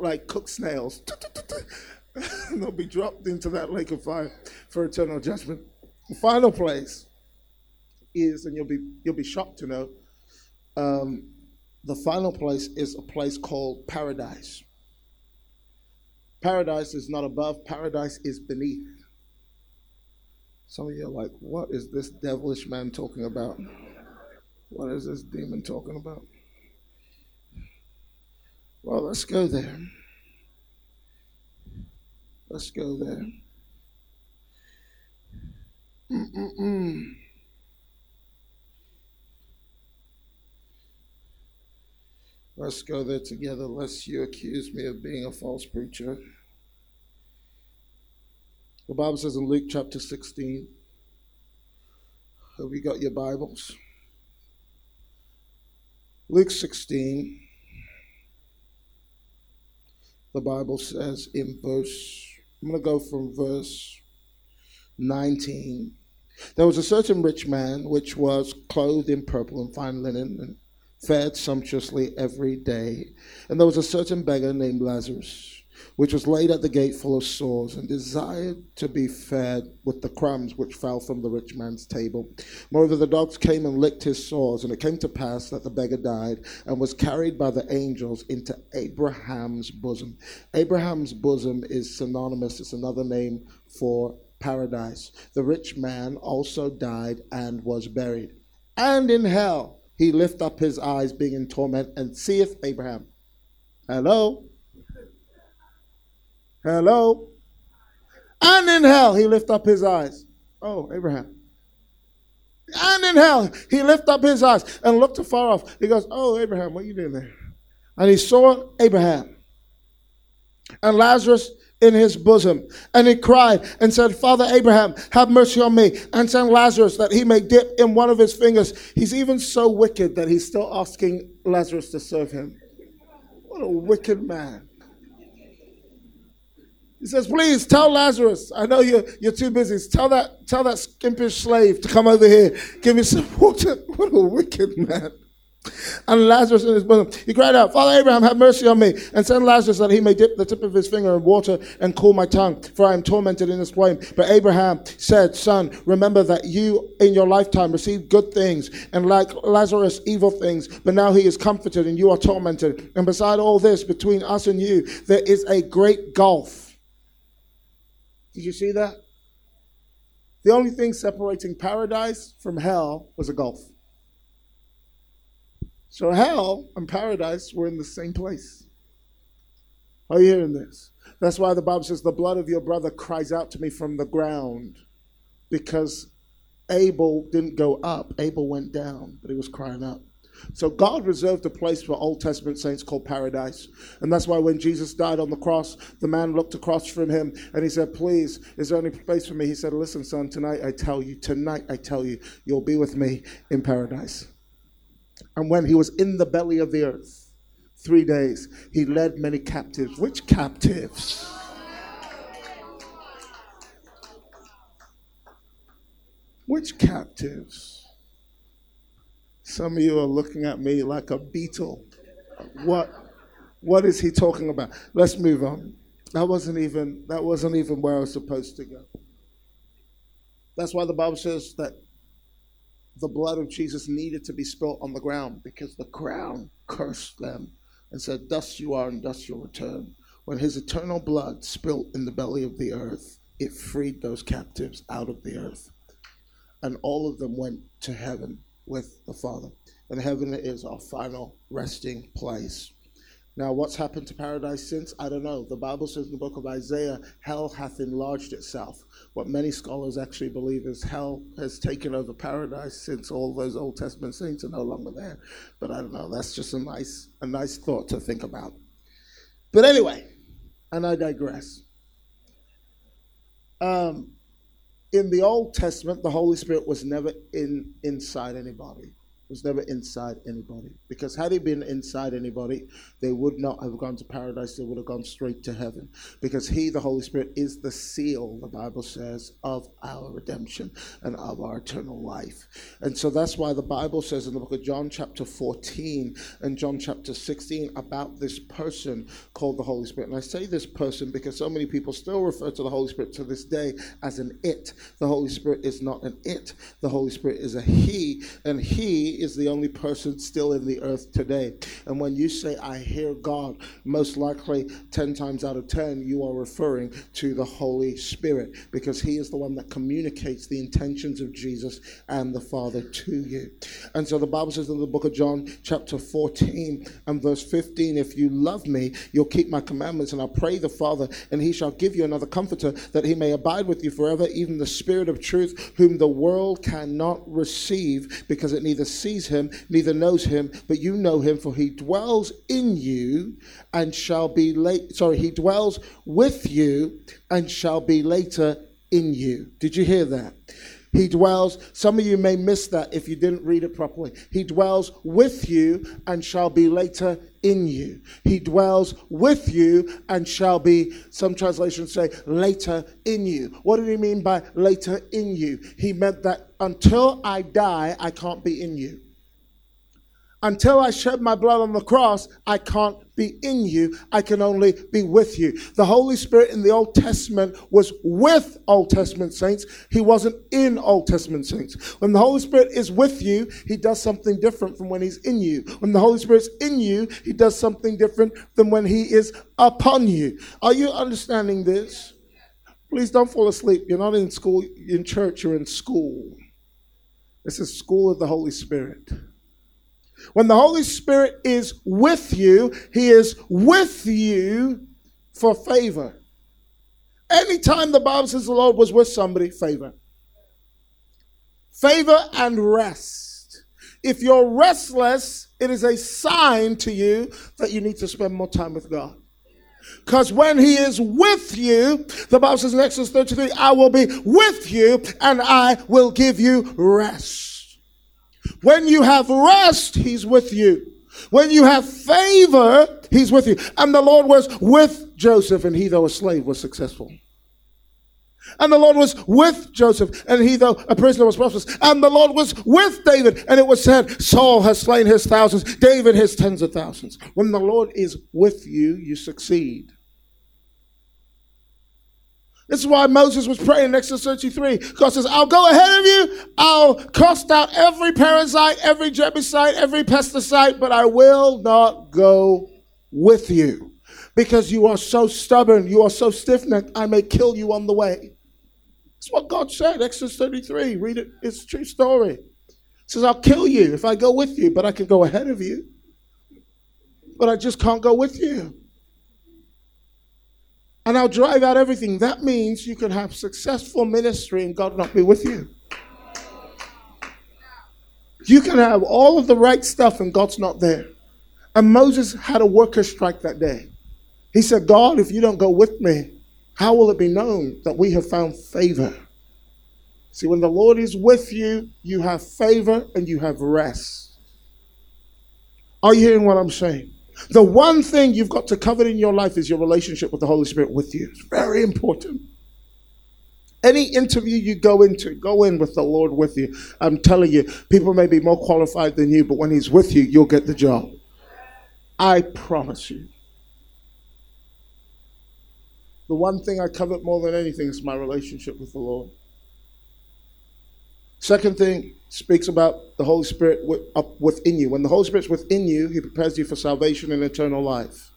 Like cooked snails. [LAUGHS] they'll be dropped into that lake of fire for eternal judgment. The final place is, and you'll be you'll be shocked to know, um, the final place is a place called paradise. Paradise is not above, paradise is beneath. Some of you are like, what is this devilish man talking about? What is this demon talking about? Well, let's go there. Let's go there. Mm-mm-mm. Let's go there together, lest you accuse me of being a false preacher. The Bible says in Luke chapter 16, have you got your Bibles? Luke 16, the Bible says in verse, I'm going to go from verse 19. There was a certain rich man which was clothed in purple and fine linen and fed sumptuously every day. And there was a certain beggar named Lazarus, which was laid at the gate full of sores, and desired to be fed with the crumbs which fell from the rich man's table. Moreover, the dogs came and licked his sores, and it came to pass that the beggar died and was carried by the angels into Abraham's bosom. Abraham's bosom is synonymous, it's another name for paradise. The rich man also died and was buried. And in hell, he lift up his eyes, being in torment, and seeth Abraham. Hello? Hello? And in hell, he lift up his eyes. Oh, Abraham. And in hell, he lift up his eyes and looked afar off. He goes, Oh, Abraham, what are you doing there? And he saw Abraham and Lazarus in his bosom. And he cried and said, Father Abraham, have mercy on me and send Lazarus that he may dip in one of his fingers. He's even so wicked that he's still asking Lazarus to serve him. What a wicked man. He says, please tell Lazarus. I know you're, you're too busy. Tell that, tell that skimpish slave to come over here. Give me some water. [LAUGHS] What a wicked man. And Lazarus in his bosom. He cried out, Father Abraham, have mercy on me, and send Lazarus that he may dip the tip of his finger in water and cool my tongue, for I am tormented in this flame. But Abraham said, Son, remember that you in your lifetime received good things, and like Lazarus, evil things, but now he is comforted and you are tormented. And beside all this, between us and you, there is a great gulf. Did you see that? The only thing separating paradise from hell was a gulf. So hell and paradise were in the same place. Are you hearing this? That's why the Bible says, The blood of your brother cries out to me from the ground. Because Abel didn't go up, Abel went down, but he was crying out. So God reserved a place for Old Testament saints called paradise. And that's why when Jesus died on the cross, the man looked across from him and he said, Please, is there any place for me? He said, Listen, son, tonight I tell you, tonight I tell you, you'll be with me in paradise. And when he was in the belly of the earth, three days, he led many captives. Which captives? Which captives? Some of you are looking at me like a beetle. What what is he talking about? Let's move on. That wasn't even that wasn't even where I was supposed to go. That's why the Bible says that the blood of Jesus needed to be spilt on the ground because the ground cursed them and said, Dust you are and dust you'll return. When his eternal blood spilt in the belly of the earth, it freed those captives out of the earth. And all of them went to heaven with the Father. And heaven is our final resting place. Now, what's happened to paradise since? I don't know. The Bible says in the book of Isaiah, hell hath enlarged itself. What many scholars actually believe is hell has taken over paradise since all those Old Testament saints are no longer there. But I don't know. That's just a nice, a nice thought to think about. But anyway, and I digress. Um, in the Old Testament, the Holy Spirit was never in inside anybody was never inside anybody. Because had he been inside anybody, they would not have gone to paradise, they would have gone straight to heaven. Because he, the Holy Spirit, is the seal, the Bible says, of our redemption and of our eternal life. And so that's why the Bible says in the book of John, chapter 14 and John, chapter 16, about this person called the Holy Spirit. And I say this person because so many people still refer to the Holy Spirit to this day as an it. The Holy Spirit is not an it, the Holy Spirit is a he, and he is the only person still in the earth today. And when you say, I hear God, most likely 10 times out of 10, you are referring to the Holy Spirit because He is the one that communicates the intentions of Jesus and the Father to you. And so the Bible says in the book of John, chapter 14 and verse 15, if you love me, you'll keep my commandments, and I'll pray the Father, and He shall give you another comforter that He may abide with you forever, even the Spirit of truth, whom the world cannot receive because it neither sees him, neither knows him, but you know him, for he dwells in you and shall be late. Sorry, he dwells with you and shall be later in you. Did you hear that? He dwells, some of you may miss that if you didn't read it properly. He dwells with you and shall be later in you. He dwells with you and shall be, some translations say, later in you. What did he mean by later in you? He meant that until I die, I can't be in you. Until I shed my blood on the cross, I can't be in you. I can only be with you. The Holy Spirit in the Old Testament was with Old Testament saints. He wasn't in Old Testament saints. When the Holy Spirit is with you, he does something different from when he's in you. When the Holy Spirit's in you, he does something different than when he is upon you. Are you understanding this? Please don't fall asleep. You're not in school, in church, you're in school. This is school of the Holy Spirit. When the Holy Spirit is with you, He is with you for favor. Anytime the Bible says the Lord was with somebody, favor. Favor and rest. If you're restless, it is a sign to you that you need to spend more time with God. Because when he is with you, the Bible says in Exodus 33, I will be with you and I will give you rest. When you have rest, he's with you. When you have favor, he's with you. And the Lord was with Joseph, and he, though a slave, was successful. And the Lord was with Joseph, and he, though a prisoner, was prosperous. And the Lord was with David, and it was said, Saul has slain his thousands, David his tens of thousands. When the Lord is with you, you succeed. This is why Moses was praying in Exodus 33. God says, I'll go ahead of you. I'll cast out every parasite, every Jebusite, every pesticide, but I will not go with you because you are so stubborn. You are so stiff necked. I may kill you on the way. That's what God said, Exodus 33. Read it. It's a true story. Says, I'll kill you if I go with you, but I can go ahead of you. But I just can't go with you and I'll drive out everything. That means you can have successful ministry and God not be with you. You can have all of the right stuff and God's not there. And Moses had a worker strike that day. He said, God, if you don't go with me, how will it be known that we have found favor? See, when the Lord is with you, you have favor and you have rest. Are you hearing what I'm saying? The one thing you've got to cover in your life is your relationship with the Holy Spirit with you. It's very important. Any interview you go into, go in with the Lord with you. I'm telling you, people may be more qualified than you, but when He's with you, you'll get the job. I promise you. The one thing I covet more than anything is my relationship with the Lord. Second thing speaks about the Holy Spirit up within you. When the Holy Spirit's within you, He prepares you for salvation and eternal life.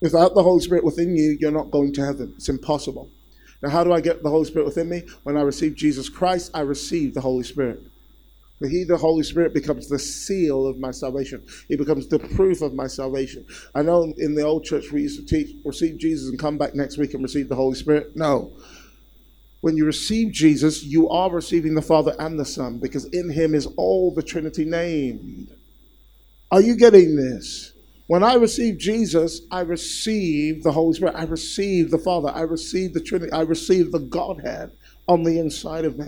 Without the Holy Spirit within you, you're not going to heaven. It's impossible. Now, how do I get the Holy Spirit within me? When I receive Jesus Christ, I receive the Holy Spirit. For he, the Holy Spirit, becomes the seal of my salvation. He becomes the proof of my salvation. I know in the old church we used to teach, receive Jesus and come back next week and receive the Holy Spirit. No when you receive Jesus, you are receiving the Father and the Son because in him is all the Trinity named. Are you getting this? When I receive Jesus, I receive the Holy Spirit. I receive the Father. I receive the Trinity. I receive the Godhead on the inside of me.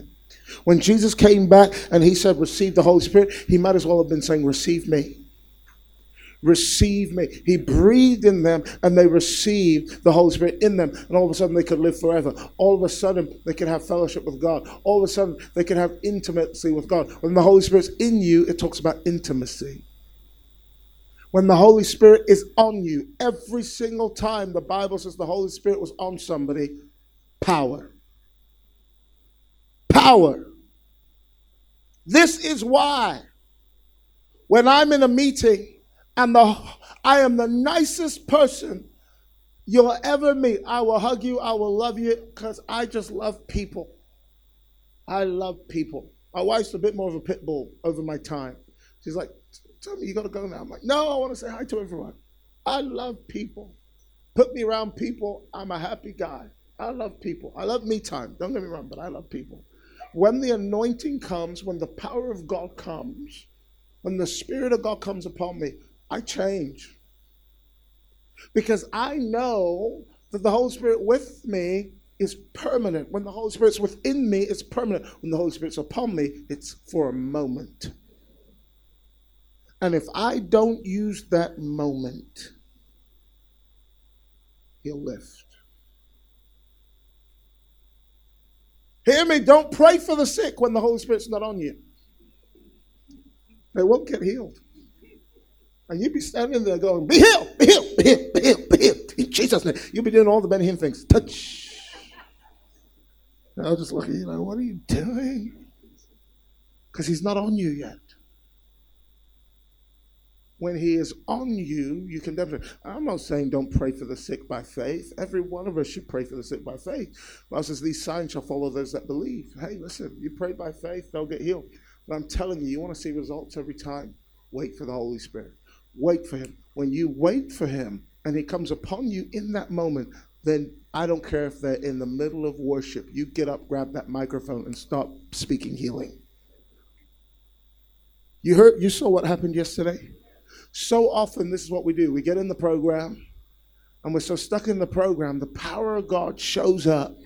When Jesus came back and he said, Receive the Holy Spirit, he might as well have been saying, Receive me receive me. He breathed in them and they received the Holy Spirit in them. And all of a sudden they could live forever. All of a sudden they could have fellowship with God. All of a sudden they could have intimacy with God. When the Holy Spirit's in you, it talks about intimacy. When the Holy Spirit is on you, every single time the Bible says the Holy Spirit was on somebody, power. Power. This is why when I'm in a meeting and the, I am the nicest person you'll ever meet, I will hug you, I will love you because I just love people. I love people. My wife's a bit more of a pit bull over my time. She's like, Tell me you got to go now. I'm like, No, I want to say hi to everyone. I love people. Put me around people. I'm a happy guy. I love people. I love me time. Don't get me wrong, but I love people. When the anointing comes, when the power of God comes, when the Spirit of God comes upon me, I change. Because I know that the Holy Spirit with me is permanent. When the Holy Spirit's within me, it's permanent. When the Holy Spirit's upon me, it's for a moment. And if I don't use that moment, he'll lift. Hear me, don't pray for the sick when the Holy Spirit's not on you. They won't get healed. And you'd be standing there going, Be healed, be healed, be healed, be healed, be healed. In Jesus' name. You'd be doing all the Benny Hinn things. Touch. And I was just looking, you like, What are you doing? Because he's not on you yet when he is on you, you can definitely. I'm not saying don't pray for the sick by faith. Every one of us should pray for the sick by faith. Bible says these signs shall follow those that believe. Hey, listen, you pray by faith, they'll get healed. But I'm telling you, you want to see results every time. Wait for the Holy Spirit. Wait for him. When you wait for him and he comes upon you in that moment, then I don't care if they're in the middle of worship. You get up, grab that microphone, and start speaking healing. You heard, you saw what happened yesterday? So often, this is what we do we get in the program, and we're so stuck in the program, the power of God shows up.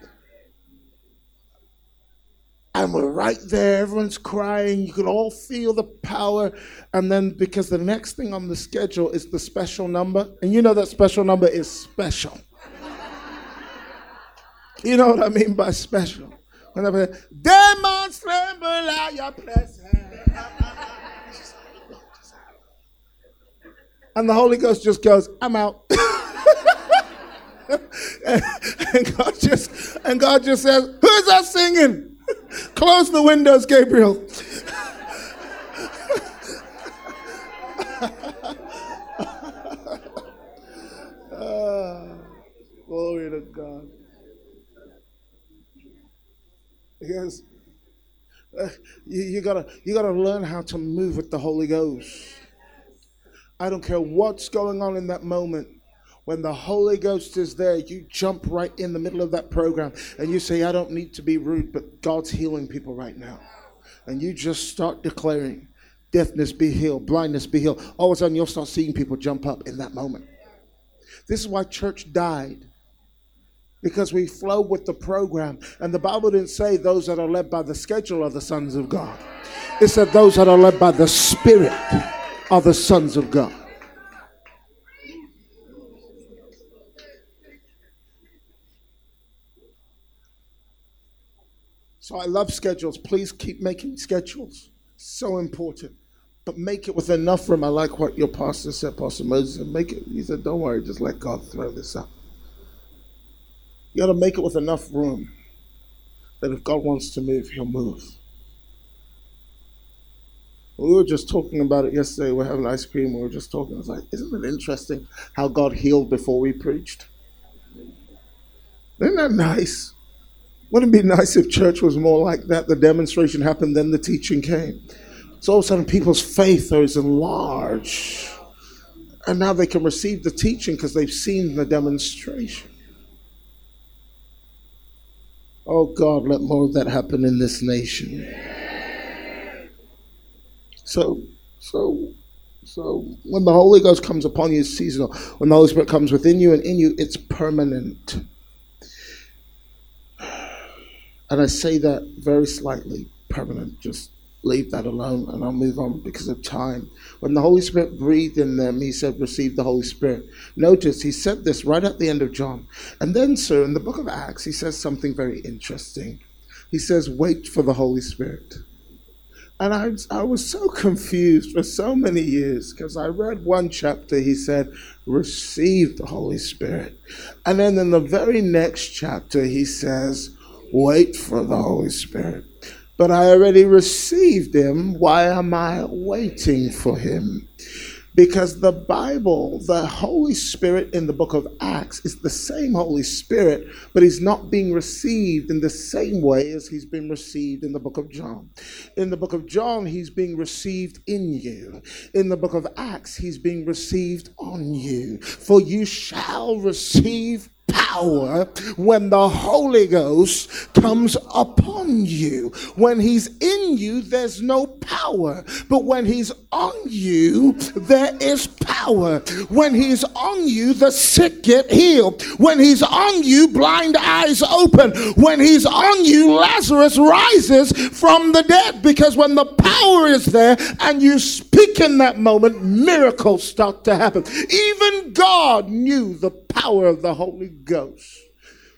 And we're right there, everyone's crying, you can all feel the power. And then, because the next thing on the schedule is the special number, and you know that special number is special. you know what I mean by special? Whenever, demons tremble at your presence. And the Holy Ghost just goes, I'm out. [LAUGHS] and, God just and God just says, Who's that singing? Close the windows, Gabriel. oh, glory to God. Because uh, you, you gotta you gotta learn how to move with the Holy Ghost. I don't care what's going on in that moment. When the Holy Ghost is there, you jump right in the middle of that program and you say, I don't need to be rude, but God's healing people right now. And you just start declaring, deafness be healed, blindness be healed. All of a sudden, you'll start seeing people jump up in that moment. This is why church died because we flow with the program. And the Bible didn't say those that are led by the schedule are the sons of God, it said those that are led by the Spirit are the sons of God. So I love schedules. Please keep making schedules. So important. But make it with enough room. I like what your pastor said, Pastor Moses. Make it. He said, "Don't worry, just let God throw this up." You got to make it with enough room that if God wants to move, He'll move. We were just talking about it yesterday. We're having ice cream. We were just talking. I was like, isn't it interesting how God healed before we preached? Isn't that nice? Wouldn't it be nice if church was more like that? The demonstration happened, then the teaching came. So all of a sudden, people's faith is enlarged. And now they can receive the teaching because they've seen the demonstration. Oh God, let more of that happen in this nation. So, so, so when the Holy Ghost comes upon you, it's seasonal. When the Holy Spirit comes within you and in you, it's permanent. And I say that very slightly, permanent. Just leave that alone and I'll move on because of time. When the Holy Spirit breathed in them, he said, Receive the Holy Spirit. Notice he said this right at the end of John. And then, sir, in the book of Acts, he says something very interesting. He says, Wait for the Holy Spirit. And I, I was so confused for so many years because I read one chapter, he said, Receive the Holy Spirit. And then in the very next chapter, he says, Wait for the Holy Spirit. but I already received him. Why am I waiting for him? Because the Bible, the Holy Spirit in the book of Acts, is the same Holy Spirit, but he's not being received in the same way as he's been received in the book of John. In the book of John, he's being received in you. In the book of Acts, he's being received on you. For you shall receive power when the Holy Ghost comes upon you. When He's in you, there's no power. But when He's on you, there is power. When He's on you, the sick get healed. When He's on you, blind eyes open. When He's on you, Lazarus rises from the dead. Because when the power is there and you speak in that moment, miracles start to happen. Even God knew the power of the Holy Ghost.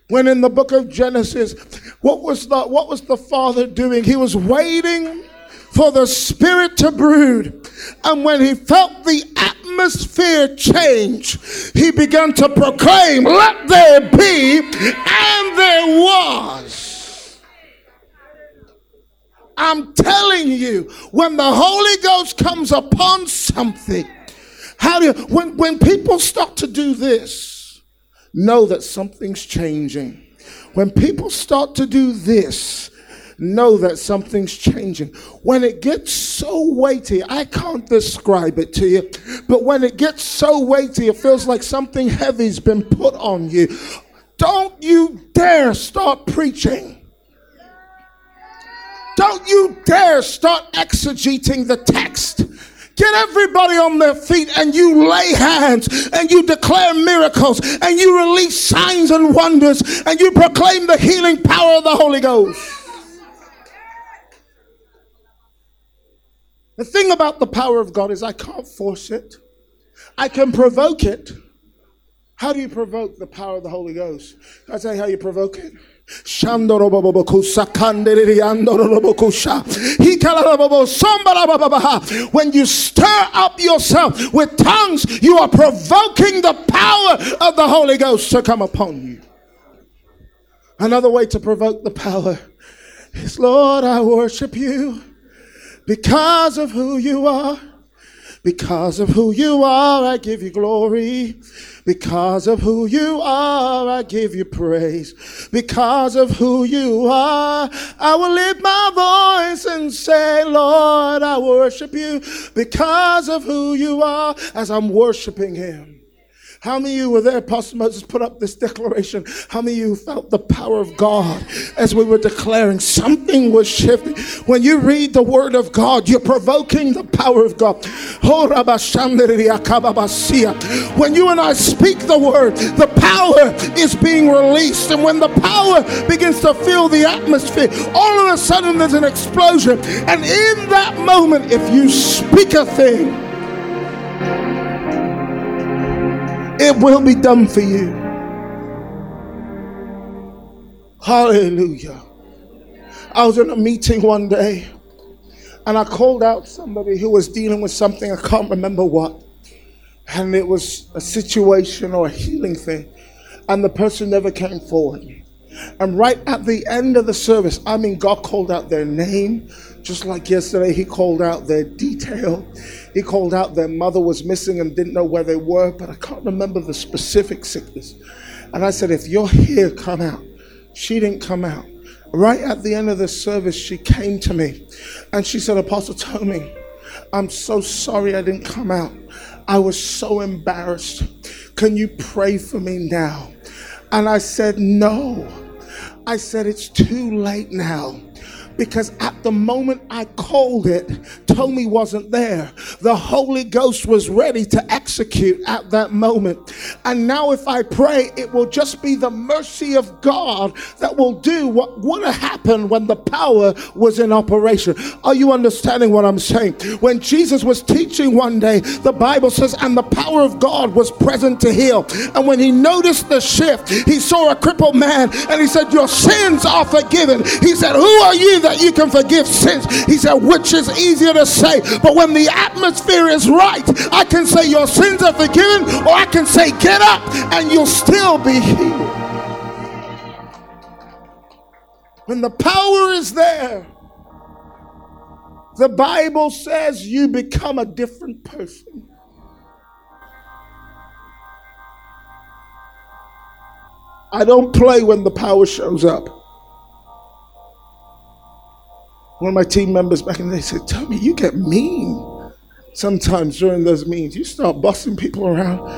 When in the book of Genesis, what was the what was the father doing? He was waiting for the spirit to brood. And when he felt the atmosphere change, he began to proclaim, Let there be, and there was. I'm telling you, when the Holy Ghost comes upon something, how do you, when, when people start to do this, know that something's changing. When people start to do this, know that something's changing. When it gets so weighty, I can't describe it to you, but when it gets so weighty, it feels like something heavy's been put on you. Don't you dare start preaching. Don't you dare start exegeting the text. Get everybody on their feet and you lay hands and you declare miracles and you release signs and wonders and you proclaim the healing power of the Holy Ghost. The thing about the power of God is I can't force it. I can provoke it. How do you provoke the power of the Holy Ghost? Can I tell you how you provoke it? When you stir up yourself with tongues, you are provoking the power of the Holy Ghost to come upon you. Another way to provoke the power is Lord, I worship you because of who you are. Because of who you are, I give you glory. Because of who you are, I give you praise. Because of who you are, I will lift my voice and say, Lord, I worship you because of who you are as I'm worshiping him. How many of you were there? Pastor Moses put up this declaration. How many of you felt the power of God as we were declaring something was shifting? When you read the word of God, you're provoking the power of God. Oh, when you and I speak the word, the power is being released. And when the power begins to fill the atmosphere, all of a sudden there's an explosion. And in that moment, if you speak a thing, it will be done for you. Hallelujah. I was in a meeting one day and I called out somebody who was dealing with something, I can't remember what. And it was a situation or a healing thing. And the person never came forward. And right at the end of the service, I mean, God called out their name, just like yesterday, He called out their detail. He called out their mother was missing and didn't know where they were, but I can't remember the specific sickness. And I said, If you're here, come out. She didn't come out. Right at the end of the service, she came to me and she said, Apostle Tony, I'm so sorry I didn't come out. I was so embarrassed. Can you pray for me now? And I said, No. I said, It's too late now because at the moment I called it, Tony wasn't there. The Holy Ghost was ready to execute at that moment. And now, if I pray, it will just be the mercy of God that will do what would have happened when the power was in operation. Are you understanding what I'm saying? When Jesus was teaching one day, the Bible says, and the power of God was present to heal. And when he noticed the shift, he saw a crippled man and he said, Your sins are forgiven. He said, Who are you that you can forgive sins. He said, which is easier to say. But when the atmosphere is right, I can say your sins are forgiven, or I can say, get up and you'll still be healed. When the power is there, The Bible says you become a different person. I don't play when the power shows up. One of my team members back in the day said, me, you get mean sometimes during those meetings. You start bossing people around.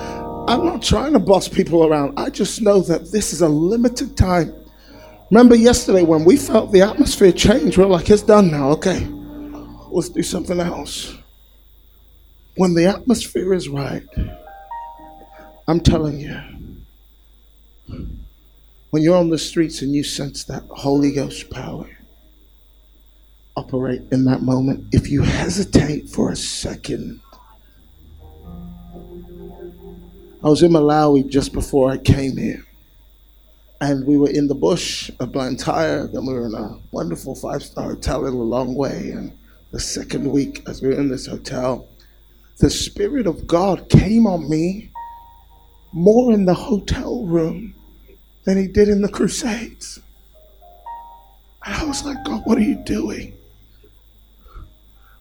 I'm not trying to boss people around. I just know that this is a limited time. Remember yesterday when we felt the atmosphere change? We are like, it's done now. Okay, let's do something else. When the atmosphere is right, I'm telling you, when you're on the streets and you sense that Holy Ghost power operate in that moment, if you hesitate for a second, I was in Malawi just before I came here. And we were in the bush of Blantyre. and we were in a wonderful five star hotel in Lilongwe. And the second week, as we were in this hotel, the Spirit of God came on me more in the hotel room than He did in the Crusades. And I was like, God, what are you doing?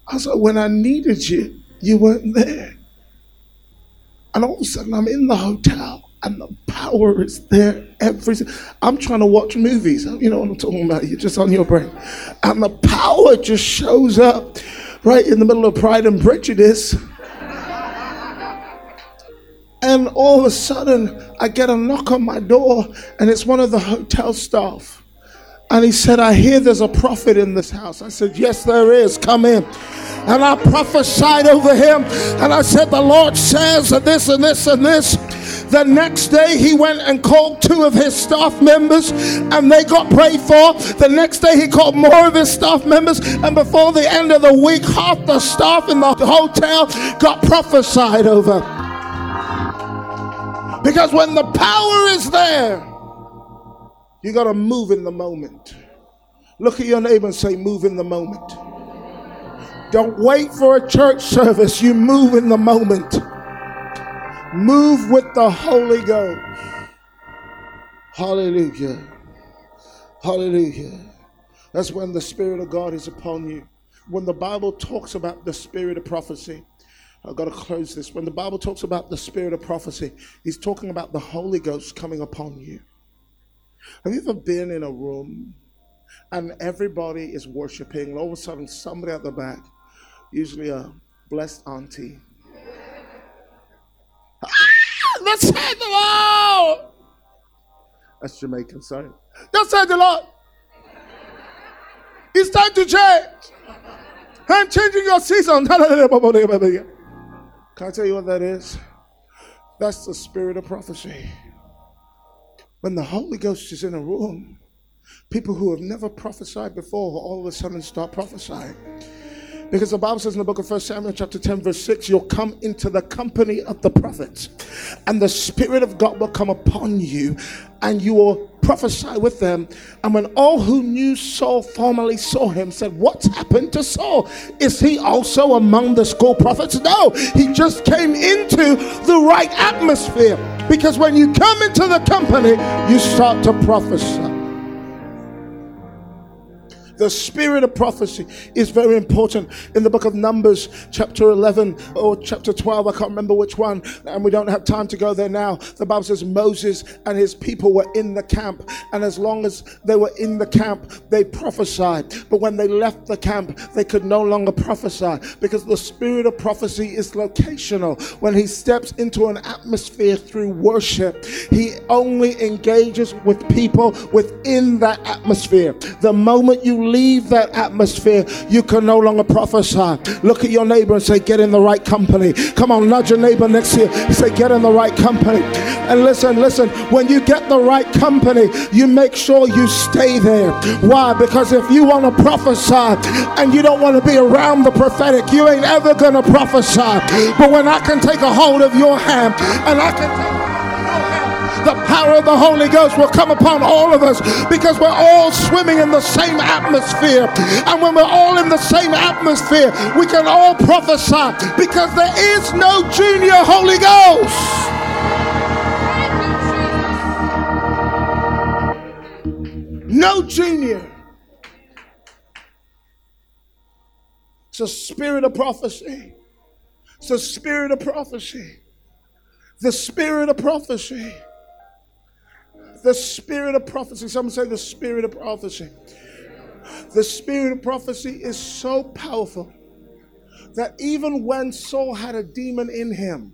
I said, when I needed you, you weren't there. And all of a sudden, I'm in the hotel and the power is there every i'm trying to watch movies you know what i'm talking about you're just on your brain. And the power just shows up right in the middle of pride and prejudice. And all of a sudden i get a knock on my door and it's one of the hotel staff and he said i hear there's a prophet in this house i said yes there is come in and I prophesied over him and I said, The Lord says and this and this and this. The next day, he went and called two of his staff members and they got prayed for. The next day, he called more of his staff members. And before the end of the week, half the staff in the hotel got prophesied over. Because when the power is there, you got to move in the moment. Look at your neighbor and say, Move in the moment. Don't wait for a church service. You move in the moment. Move with the Holy Ghost. Hallelujah. Hallelujah. That's when the Spirit of God is upon you. When the Bible talks about the spirit of prophecy, I've got to close this. When the Bible talks about the spirit of prophecy, he's talking about the Holy Ghost coming upon you. Have you ever been in a room and everybody is worshiping, and all of a sudden somebody at the back, usually a blessed auntie, Thus said the Lord. That's Jamaican, sorry. Said the Lord. It's time to change. I'm changing your season. [LAUGHS] Can I tell you what that is? That's the spirit of prophecy. When the Holy Ghost is in a room, people who have never prophesied before all of a sudden start prophesying. Because the Bible says in the book of 1 Samuel, chapter 10, verse 6, you'll come into the company of the prophets, and the Spirit of God will come upon you, and you will prophesy with them. And when all who knew Saul formerly saw him, said, What's happened to Saul? Is he also among the school prophets? No, he just came into the right atmosphere. Because when you come into the company, you start to prophesy. The spirit of prophecy is very important in the book of Numbers, chapter 11 or chapter 12. I can't remember which one, and we don't have time to go there now. The Bible says Moses and his people were in the camp, and as long as they were in the camp, they prophesied. But when they left the camp, they could no longer prophesy because the spirit of prophecy is locational. When he steps into an atmosphere through worship, he only engages with people within that atmosphere. The moment you leave that atmosphere, you can no longer prophesy. Look at your neighbor and say, Get in the right company. Come on, nudge your neighbor next to you. Say, Get in the right company. And listen, listen, when you get the right company, you make sure you stay there. Why? Because if you want to prophesy and you don't want to be around the prophetic, you ain't ever going to prophesy. But when I can take a hold of your hand and I can take the power of the Holy Ghost will come upon all of us because we're all swimming in the same atmosphere. And when we're all in the same atmosphere, we can all prophesy because there is no junior Holy Ghost. No junior. It's a spirit of prophecy. It's a spirit of prophecy. The spirit of prophecy. The spirit of prophecy. Someone say the spirit of prophecy. The spirit of prophecy is so powerful that even when Saul had a demon in him,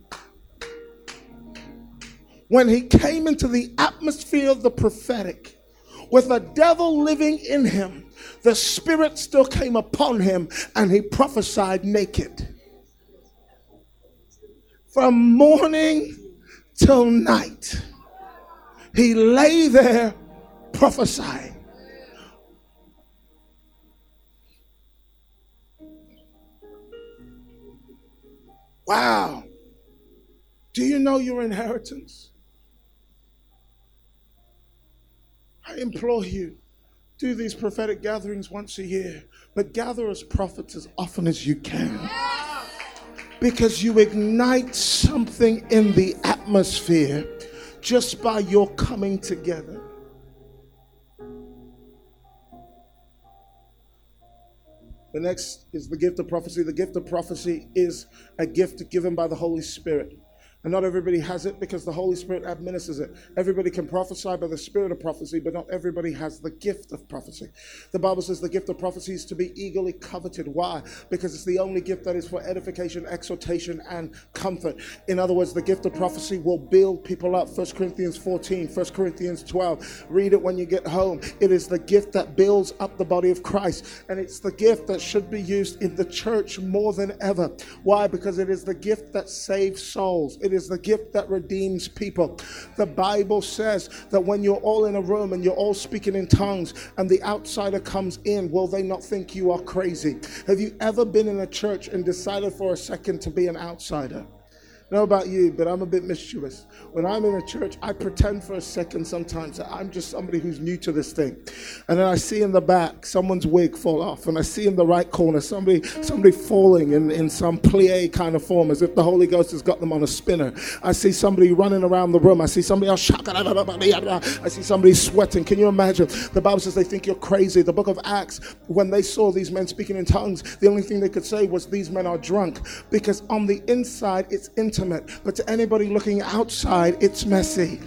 when he came into the atmosphere of the prophetic with a devil living in him, the spirit still came upon him and he prophesied naked. From morning till night, he lay there prophesying. Wow. Do you know your inheritance? I implore you, do these prophetic gatherings once a year, but gather as prophets as often as you can. Because you ignite something in the atmosphere just by your coming together. The next is the gift of prophecy. The gift of prophecy is a gift given by the Holy Spirit. And not everybody has it because the Holy Spirit administers it. Everybody can prophesy by the spirit of prophecy, but not everybody has the gift of prophecy. The Bible says the gift of prophecy is to be eagerly coveted. Why? Because it's the only gift that is for edification, exhortation, and comfort. In other words, the gift of prophecy will build people up. 1 Corinthians 14, 1 Corinthians 12. Read it when you get home. It is the gift that builds up the body of Christ. And it's the gift that should be used in the church more than ever. Why? Because it is the gift that saves souls. It is the gift that redeems people. The Bible says that when you're all in a room and you're all speaking in tongues and the outsider comes in, will they not think you are crazy? Have you ever been in a church and decided for a second to be an outsider? Know about you, but I'm a bit mischievous. When I'm in a church, I pretend for a second sometimes that I'm just somebody who's new to this thing. And then I see in the back someone's wig fall off, and I see in the right corner somebody somebody falling in, in some plie kind of form as if the Holy Ghost has got them on a spinner. I see somebody running around the room. I see somebody oh, else I see somebody sweating. Can you imagine? The Bible says they think you're crazy. The book of Acts, when they saw these men speaking in tongues, the only thing they could say was these men are drunk. Because on the inside it's in intimate, but to anybody looking outside, it's messy.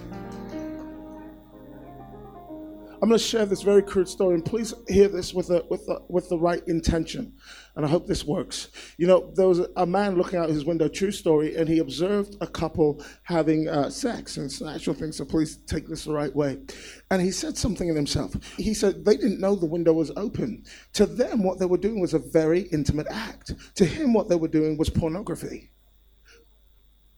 I'm going to share this very crude story, and please hear this with the with the with the right intention. And I hope this works. You know, there was a man looking out his window, true story, and he observed a couple having uh, sex, and actual thing. So please take this the right way. And he said something in himself. He said they didn't know the window was open. To them, what they were doing was a very intimate act. To him, what they were doing was pornography.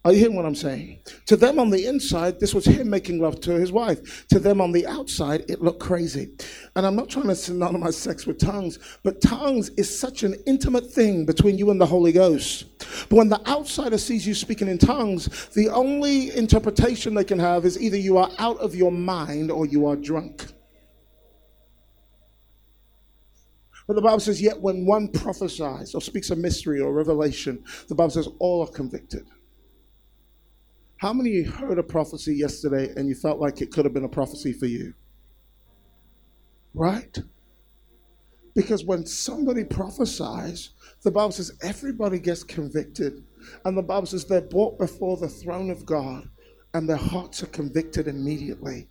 Are you hearing what I'm saying? To them on the inside, this was him making love to his wife. To them on the outside, it looked crazy. And I'm not trying to synonymize sex with tongues, but tongues is such an intimate thing between you and the Holy Ghost. But when the outsider sees you speaking in tongues, the only interpretation they can have is either you are out of your mind or you are drunk. But the Bible says, yet when one prophesies or speaks a mystery or revelation, the Bible says all are convicted. How many you heard a prophecy yesterday and you felt like it could have been a prophecy for you? Right? Because when somebody prophesies, the Bible says everybody gets convicted. And the Bible says they're brought before the throne of God and their hearts are convicted immediately.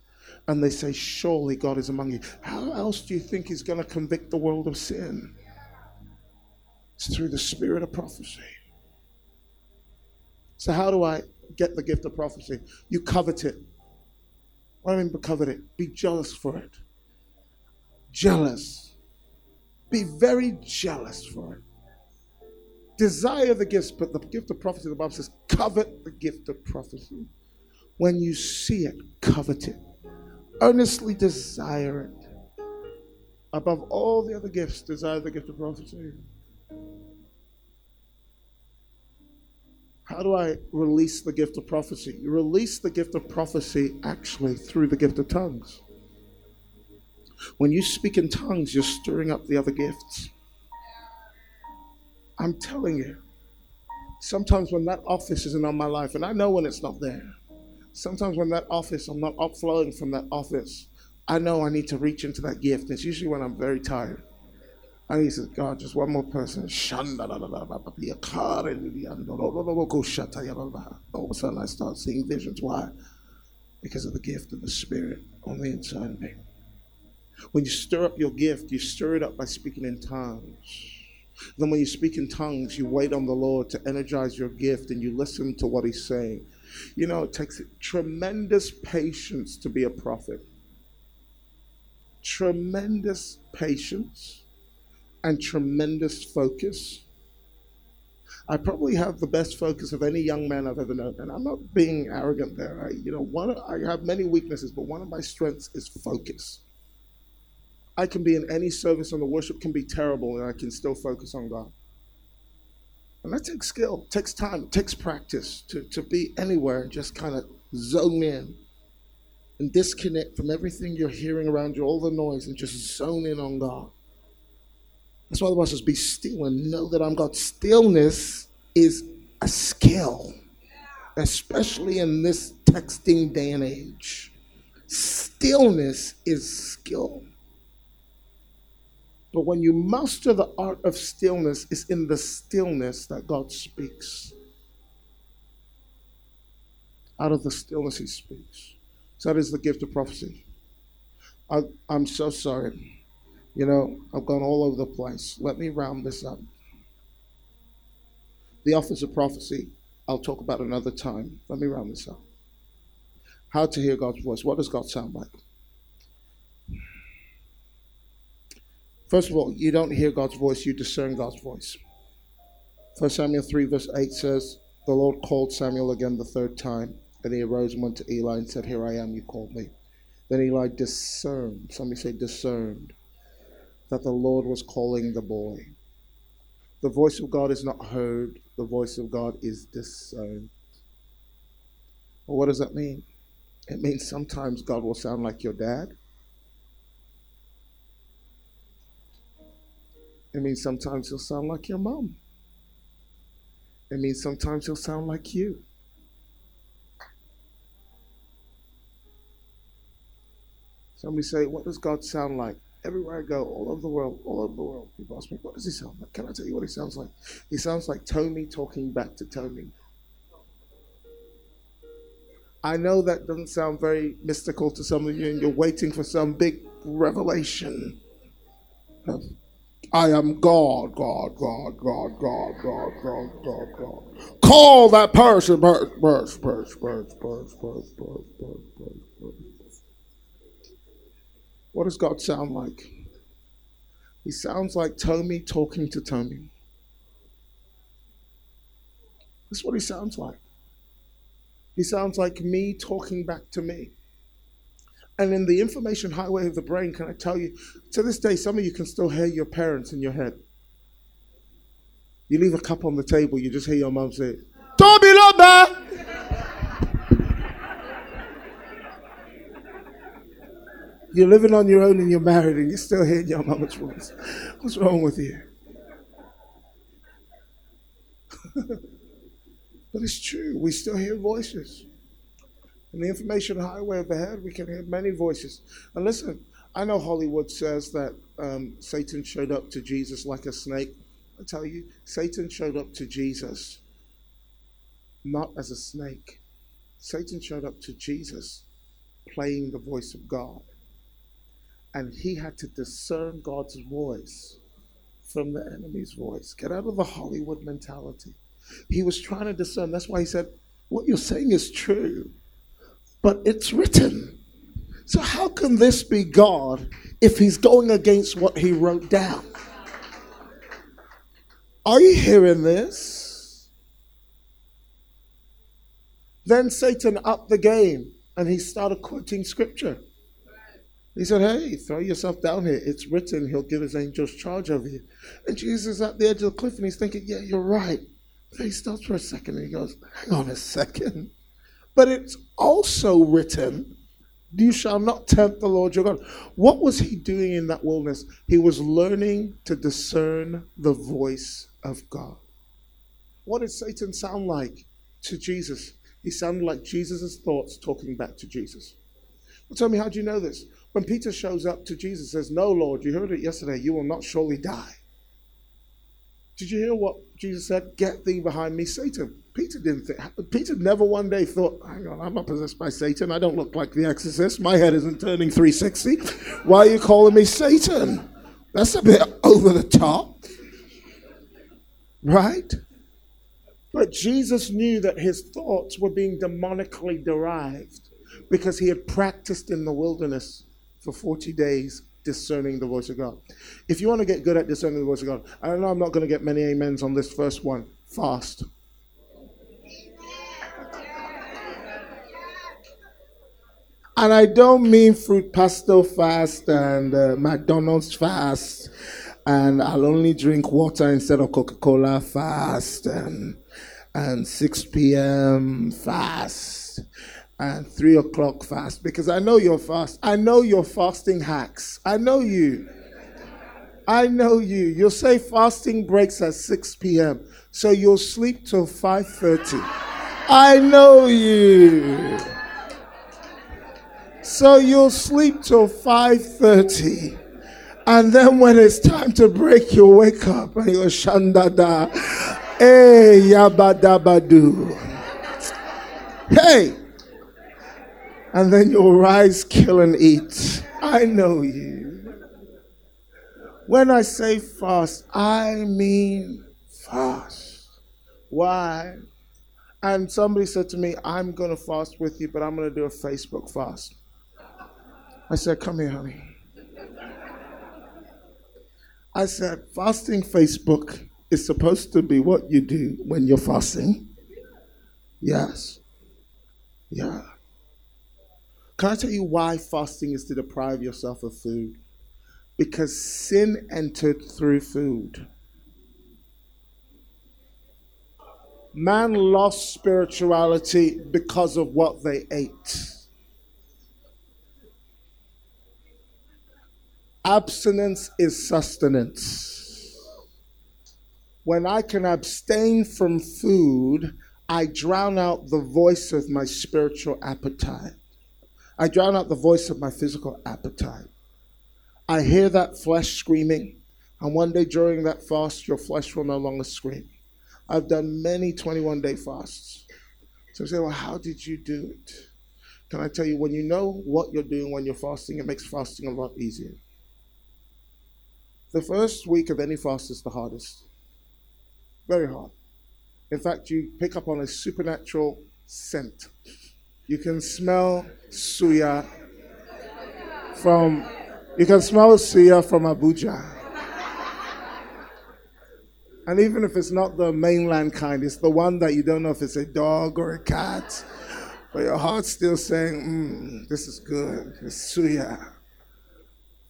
And they say, Surely God is among you. How else do you think He's going to convict the world of sin? It's through the spirit of prophecy. So, how do I get the gift of prophecy. You covet it. What do I mean by covet it? Be jealous for it. Jealous. Be very jealous for it. Desire the gifts, but the gift of prophecy, the Bible says, covet the gift of prophecy. When you see it, covet it. Earnestly desire it. Above all the other gifts, desire the gift of prophecy. How do I release the gift of prophecy? You release the gift of prophecy actually through the gift of tongues. When you speak in tongues, you're stirring up the other gifts. I'm telling you, sometimes when that office isn't on my life, and I know when it's not there, sometimes when that office, I'm not upflowing from that office, I know I need to reach into that gift. It's usually when I'm very tired. And he says, God, just one more person. All of a sudden, I start seeing visions. Why? Because of the gift of the Spirit on the inside of me. When you stir up your gift, you stir it up by speaking in tongues. Then, when you speak in tongues, you wait on the Lord to energize your gift and you listen to what He's saying. You know, it takes tremendous patience to be a prophet, tremendous patience and tremendous focus. I probably have the best focus of any young man I've ever known, and I'm not being arrogant there. I, you know, one I have many weaknesses, but one of my strengths is focus. I can be in any service and the worship can be terrible and I can still focus on God. And that takes skill, takes time, takes practice to, to be anywhere and just kind of zone in and disconnect from everything you're hearing around you, all the noise, and just zone in on God. That's why the Bible says, Be still and know that I'm God. Stillness is a skill, especially in this texting day and age. Stillness is skill. But when you master the art of stillness, it's in the stillness that God speaks. Out of the stillness, He speaks. So that is the gift of prophecy. I, I'm so sorry. You know, I've gone all over the place. Let me round this up. The office of prophecy, I'll talk about another time. Let me round this up. How to hear God's voice. What does God sound like? First of all, you don't hear God's voice, you discern God's voice. 1 Samuel 3, verse 8 says, The Lord called Samuel again the third time. and he arose and went to Eli and said, Here I am, you called me. Then Eli discerned, somebody say discerned, that the Lord was calling the boy. The voice of God is not heard, the voice of God is discerned. Well, what does that mean? It means sometimes God will sound like your dad. It means sometimes he'll sound like your mom. It means sometimes he'll sound like you. Somebody say, What does God sound like? Everywhere I go, all over the world, all over the world, people ask me, What does he sound like? Can I tell you what he sounds like? He sounds like Tony talking back to Tony. I know that doesn't sound very mystical to some of you, and you're waiting for some big revelation I am God, God, God, God, God, God, God, God, God. Call that person, person, person, person, person, person, person, person, person. What does God sound like? He sounds like Tommy talking to Tommy. That's what he sounds like. He sounds like me talking back to me. And in the information highway of the brain, can I tell you, to this day, some of you can still hear your parents in your head. You leave a cup on the table, you just hear your mom say, Toby You're living on your own and you're married and you're still hearing your mama's voice. What's wrong with you? [LAUGHS] but it's true. We still hear voices. In the information highway of the head, we can hear many voices. And listen, I know Hollywood says that um, Satan showed up to Jesus like a snake. I tell you, Satan showed up to Jesus not as a snake. Satan showed up to Jesus playing the voice of God. And he had to discern God's voice from the enemy's voice. Get out of the Hollywood mentality. He was trying to discern. That's why he said, What you're saying is true but it's written. So, how can this be God if he's going against what he wrote down? Are you hearing this? Then Satan upped the game and he started quoting scripture. He said, Hey, throw yourself down here. It's written, he'll give his angels charge over you. And Jesus is at the edge of the cliff and he's thinking, Yeah, you're right. Then he stops for a second and he goes, Hang on a second. But it's also written, You shall not tempt the Lord your God. What was he doing in that wilderness? He was learning to discern the voice of God. What did Satan sound like to Jesus? He sounded like Jesus' thoughts talking back to Jesus. Well, tell me, how do you know this? When Peter shows up to Jesus says, No, Lord, you heard it yesterday, you will not surely die. Did you hear what Jesus said? Get thee behind me, Satan. Peter didn't think. Peter never one day thought, "Hang on, I'm not possessed by Satan. I don't look like the Exorcist. My head isn't turning 360. Why are you calling me Satan? That's a bit over the top, right?" But Jesus knew that his thoughts were being demonically derived because he had practiced in the wilderness for 40 days discerning the voice of God. If you want to get good at discerning the voice of God, I know I'm not going to get many amens on this first one. Fast. And I don't mean Fruit Pastille fast and uh, McDonald's fast, and I'll only drink water instead of Coca Cola fast, and, and 6 p.m. fast, and 3 o'clock fast, because I know you're fast. I know your fasting hacks. I know you. I know you. You'll say fasting breaks at 6 p.m., so you'll sleep till 5.30. I know you. So you'll sleep till 5:30. And then when it's time to break, you'll wake up and you'll shandada. Hey yabadabadu. Hey. And then you'll rise, kill, and eat. I know you. When I say fast, I mean fast. Why? And somebody said to me, I'm going to fast with you, but I'm going to do a Facebook fast. I said, Come here, honey. I said, Fasting Facebook is supposed to be what you do when you're fasting. Yes. Yeah. Can I tell you why fasting is to deprive yourself of food? Because sin entered through food. Man lost spirituality because of what they ate. Abstinence is sustenance. When I can abstain from food, I drown out the voice of my spiritual appetite. I drown out the voice of my physical appetite. I hear that flesh screaming, and one day during that fast, your flesh will no longer scream. I've done many 21 day fasts. So you say, well, how did you do it? Can I tell you, when you know what you're doing when you're fasting, it makes fasting a lot easier. The first week of any fast is the hardest. Very hard. In fact, you pick up on a supernatural scent. You can smell suya from you can smell suya from Abuja. And even if it's not the mainland kind, it's the one that you don't know if it's a dog or a cat, but your heart's still saying, mm, this is good. It's suya.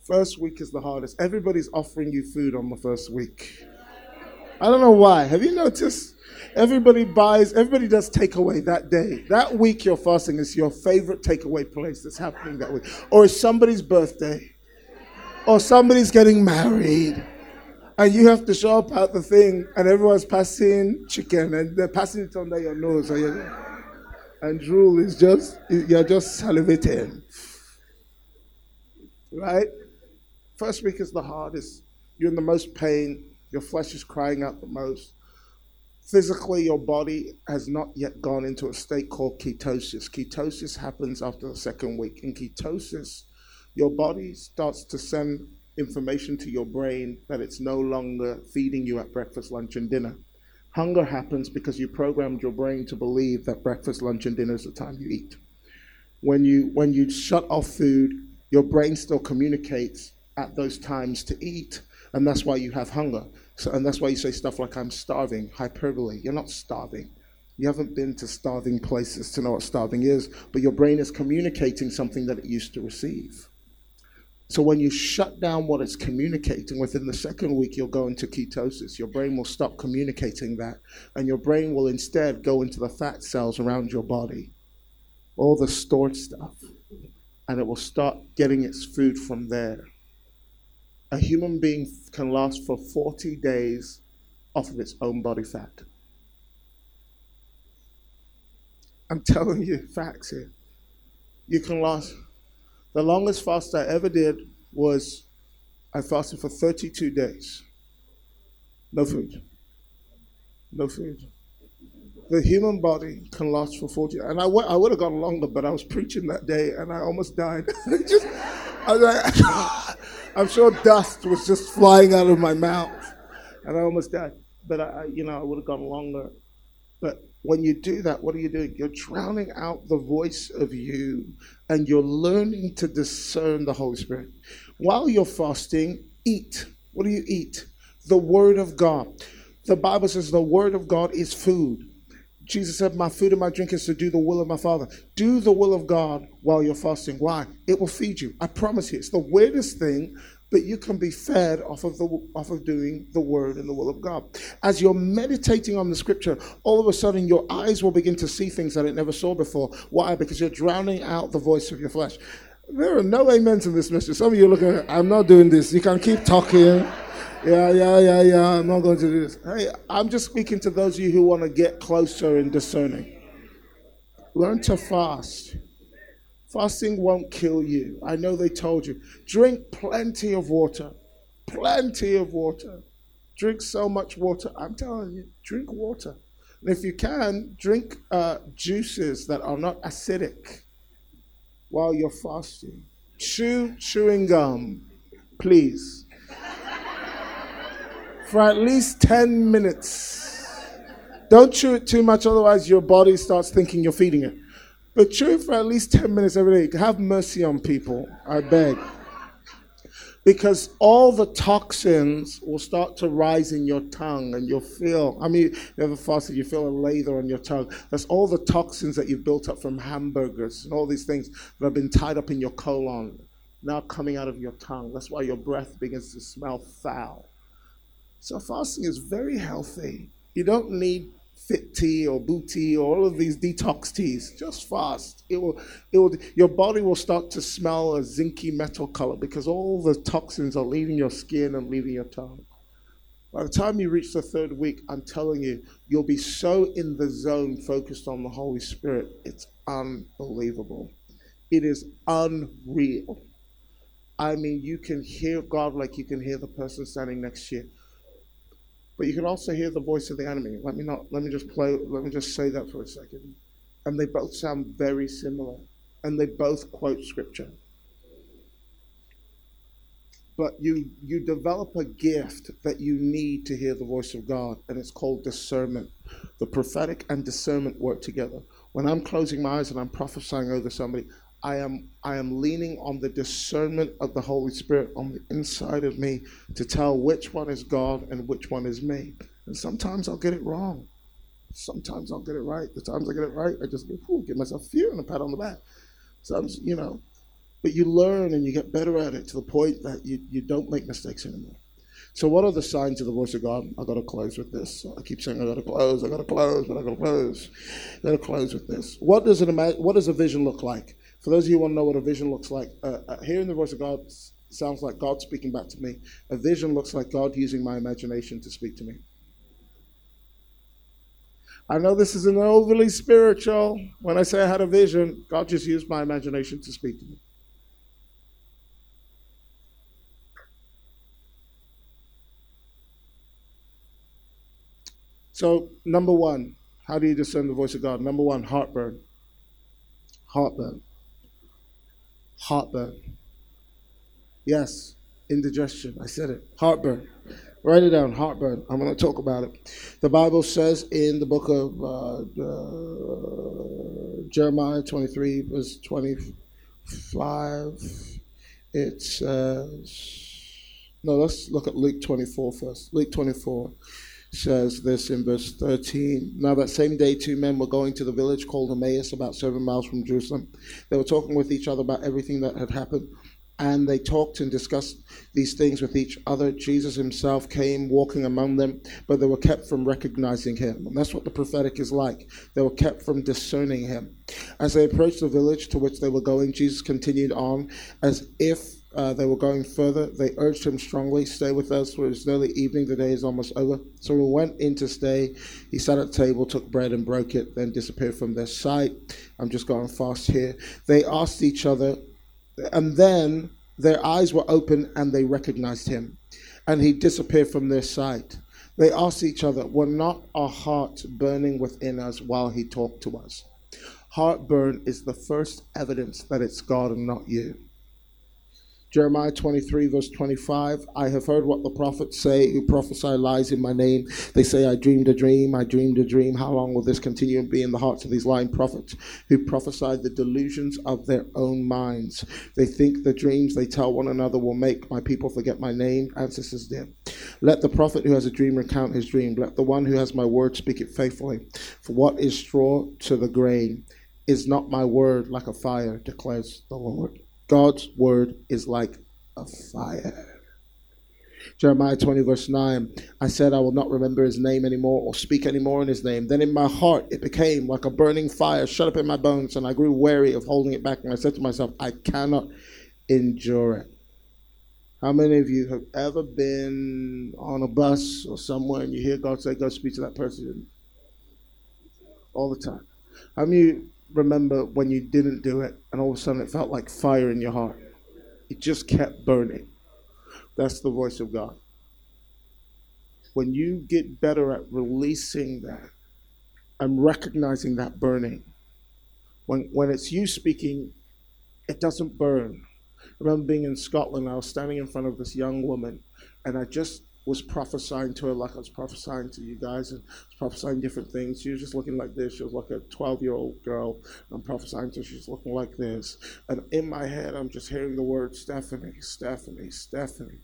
First week is the hardest. Everybody's offering you food on the first week. I don't know why. Have you noticed? Everybody buys, everybody does takeaway that day. That week you're fasting is your favorite takeaway place that's happening that week. Or it's somebody's birthday. Or somebody's getting married. And you have to show up at the thing and everyone's passing chicken and they're passing it under your nose. And drool is just, you're just salivating. Right? First week is the hardest. You're in the most pain. Your flesh is crying out the most. Physically, your body has not yet gone into a state called ketosis. Ketosis happens after the second week. In ketosis, your body starts to send information to your brain that it's no longer feeding you at breakfast, lunch, and dinner. Hunger happens because you programmed your brain to believe that breakfast, lunch, and dinner is the time you eat. When you when you shut off food, your brain still communicates at those times to eat, and that's why you have hunger. So, and that's why you say stuff like, I'm starving, hyperbole. You're not starving. You haven't been to starving places to know what starving is, but your brain is communicating something that it used to receive. So when you shut down what it's communicating, within the second week, you'll go into ketosis. Your brain will stop communicating that, and your brain will instead go into the fat cells around your body, all the stored stuff, and it will start getting its food from there a human being can last for 40 days off of its own body fat. I'm [LAUGHS] telling you facts here. You can last. The longest fast I ever did was I fasted for 32 days. No food. No food. The human body can last for 40 and I, w- I would have gone longer, but I was preaching that day and I almost died. [LAUGHS] just, I was like, [LAUGHS] I'm sure dust was just flying out of my mouth and I almost died. But I, you know, I would have gone longer. But when you do that, what are you doing? You're drowning out the voice of you and you're learning to discern the Holy Spirit. While you're fasting, eat. What do you eat? The Word of God. The Bible says the Word of God is food. Jesus said, My food and my drink is to do the will of my Father. Do the will of God while you're fasting. Why? It will feed you. I promise you. It's the weirdest thing, but you can be fed off of the off of doing the word and the will of God. As you're meditating on the scripture, all of a sudden your eyes will begin to see things that it never saw before. Why? Because you're drowning out the voice of your flesh. There are no amens in this message. Some of you look at I'm not doing this. You can keep talking. Yeah, yeah, yeah, yeah. I'm not going to do this. Hey, I'm just speaking to those of you who want to get closer in discerning. Learn to fast. Fasting won't kill you. I know they told you. Drink plenty of water. Plenty of water. Drink so much water. I'm telling you, drink water. And if you can, drink uh, juices that are not acidic while you're fasting. Chew chewing gum, please for at least 10 minutes. Don't chew it too much, otherwise, your body starts thinking you're feeding it. But chew it for at least 10 minutes every day. Have mercy on people, I beg. Because all the toxins will start to rise in your tongue and you'll feel, I mean, you ever fasted, you feel a lather on your tongue. That's all the toxins that you've built up from hamburgers and all these things that have been tied up in your colon now coming out of your tongue. That's why your breath begins to smell foul. So fasting is very healthy. You don't need fit tea or Bootea or all of these detox teas. Just fast. It will, it will, your body will start to smell a zinky metal color because all the toxins are leaving your skin and leaving your tongue. By the time you reach the third week, I'm telling you, you'll be so in the zone focused on the Holy Spirit. It's unbelievable. It is unreal. I mean, you can hear God like you can hear the person standing next to you. But you can also hear the voice of the enemy. Let me not let me just play let me just say that for a second. And they both sound very similar. And they both quote scripture. But you you develop a gift that you need to hear the voice of God, and it's called discernment. The prophetic and discernment work together. When I'm closing my eyes and I'm prophesying over somebody, I am I am leaning on the discernment of the Holy Spirit on the inside of me to tell which one is God and which one is me. And sometimes I'll get it wrong. Sometimes I'll get it right. The times I get it right, I just go, give myself fear and a pat on the back. So I'm, you know, but you learn and you get better at it to the point that you, you don't make mistakes anymore. So, what are the signs of the voice of God? I got to close with this. I keep saying I got to close, I got to close, but I got to close. I got to close with this. What does imagine? What does a vision look like? For those of you who want to know what a vision looks like, uh, uh, hearing the voice of God sounds like God speaking back to me. A vision looks like God using my imagination to speak to me. I know this isn't overly spiritual. When I say I had a vision, God just used my imagination to speak to me. So, number one, how do you discern the voice of God? Number one, heartburn. Heartburn heartburn. Yes, indigestion. I said it. Heartburn. Write it down. Heartburn. I'm going to talk about it. The Bible says in the book of uh, uh, Jeremiah 23, verse 25, it says, no, let's look at Luke 24 first. Luke 24 says this in verse 13. Now, that same day, two men were going to the village called Emmaus, about seven miles from Jerusalem. They were talking with each other about everything that had happened. And they talked and discussed these things with each other. Jesus himself came walking among them, but they were kept from recognizing him. And that's what the prophetic is like. They were kept from discerning him. As they approached the village to which they were going, Jesus continued on as if uh, they were going further. They urged him strongly, Stay with us, for it's nearly evening. The day is almost over. So we went in to stay. He sat at table, took bread and broke it, then disappeared from their sight. I'm just going fast here. They asked each other, and then their eyes were open and they recognized him. And he disappeared from their sight. They asked each other, Were not our hearts burning within us while he talked to us? Heartburn is the first evidence that it's God and not you. Jeremiah 23, verse 25. I have heard what the prophets say who prophesy lies in my name. They say, I dreamed a dream, I dreamed a dream. How long will this continue and be in the hearts of these lying prophets who prophesy the delusions of their own minds? They think the dreams they tell one another will make my people forget my name. Ancestors did. Let the prophet who has a dream recount his dream. Let the one who has my word speak it faithfully. For what is straw to the grain is not my word like a fire, declares the Lord. God's word is like a fire. Jeremiah 20, verse 9. I said, I will not remember his name anymore or speak anymore in his name. Then in my heart it became like a burning fire shut up in my bones, and I grew weary of holding it back. And I said to myself, I cannot endure it. How many of you have ever been on a bus or somewhere and you hear God say, Go speak to that person? All the time. How many remember when you didn't do it and all of a sudden it felt like fire in your heart. It just kept burning. That's the voice of God. When you get better at releasing that and recognizing that burning, when, when it's you speaking, it doesn't burn. I remember being in Scotland, I was standing in front of this young woman, and I just was prophesying to her like I was prophesying to you guys and prophesying different things. She was just looking like this. She was like a 12 year old girl. I'm prophesying to her. She's looking like this. And in my head, I'm just hearing the word Stephanie, Stephanie, Stephanie.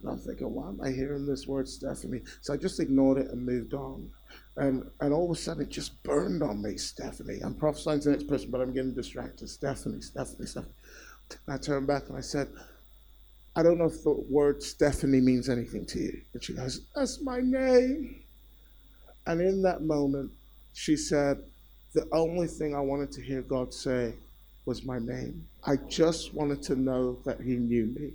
And I'm thinking, why am I hearing this word Stephanie? So I just ignored it and moved on. And, and all of a sudden, it just burned on me, Stephanie. I'm prophesying to the next person, but I'm getting distracted. Stephanie, Stephanie, Stephanie. And I turned back and I said, I don't know if the word Stephanie means anything to you. And she goes, That's my name. And in that moment, she said, The only thing I wanted to hear God say was my name. I just wanted to know that He knew me.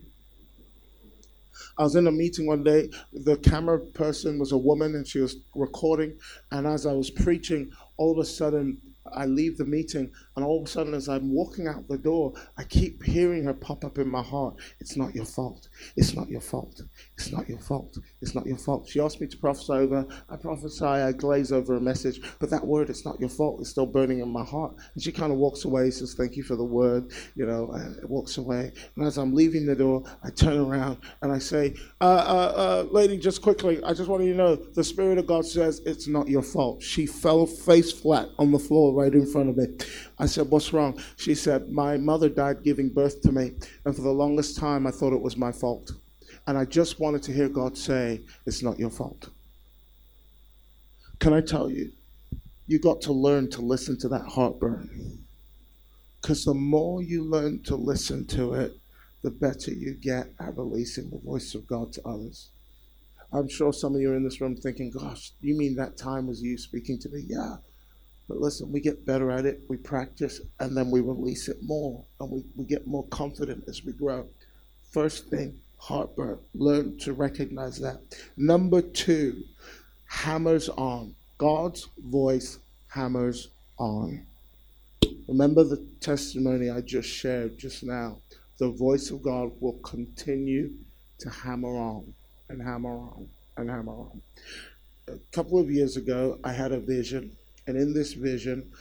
I was in a meeting one day. The camera person was a woman and she was recording. And as I was preaching, all of a sudden, I leave the meeting, and all of a sudden, as I'm walking out the door, I keep hearing her pop up in my heart. It's not your fault. It's not your fault. It's not your fault. It's not your fault. She asked me to prophesy over. I prophesy, I glaze over a message, but that word, it's not your fault, is still burning in my heart. And she kind of walks away, says, Thank you for the word, you know, and walks away. And as I'm leaving the door, I turn around and I say, uh, uh, uh, Lady, just quickly, I just want you to know the Spirit of God says it's not your fault. She fell face flat on the floor right in front of me. I said, What's wrong? She said, My mother died giving birth to me, and for the longest time I thought it was my fault. And I just wanted to hear God say, It's not your fault. Can I tell you? You got to learn to listen to that heartburn. Because the more you learn to listen to it, the better you get at releasing the voice of God to others. I'm sure some of you are in this room thinking, gosh, you mean that time was you speaking to me? Yeah. But listen, we get better at it, we practice, and then we release it more, and we, we get more confident as we grow. First thing, heartburn. Learn to recognize that. Number two, hammers on. God's voice hammers on. Remember the testimony I just shared just now. The voice of God will continue to hammer on and hammer on and hammer on. A couple of years ago, I had a vision and in this vision,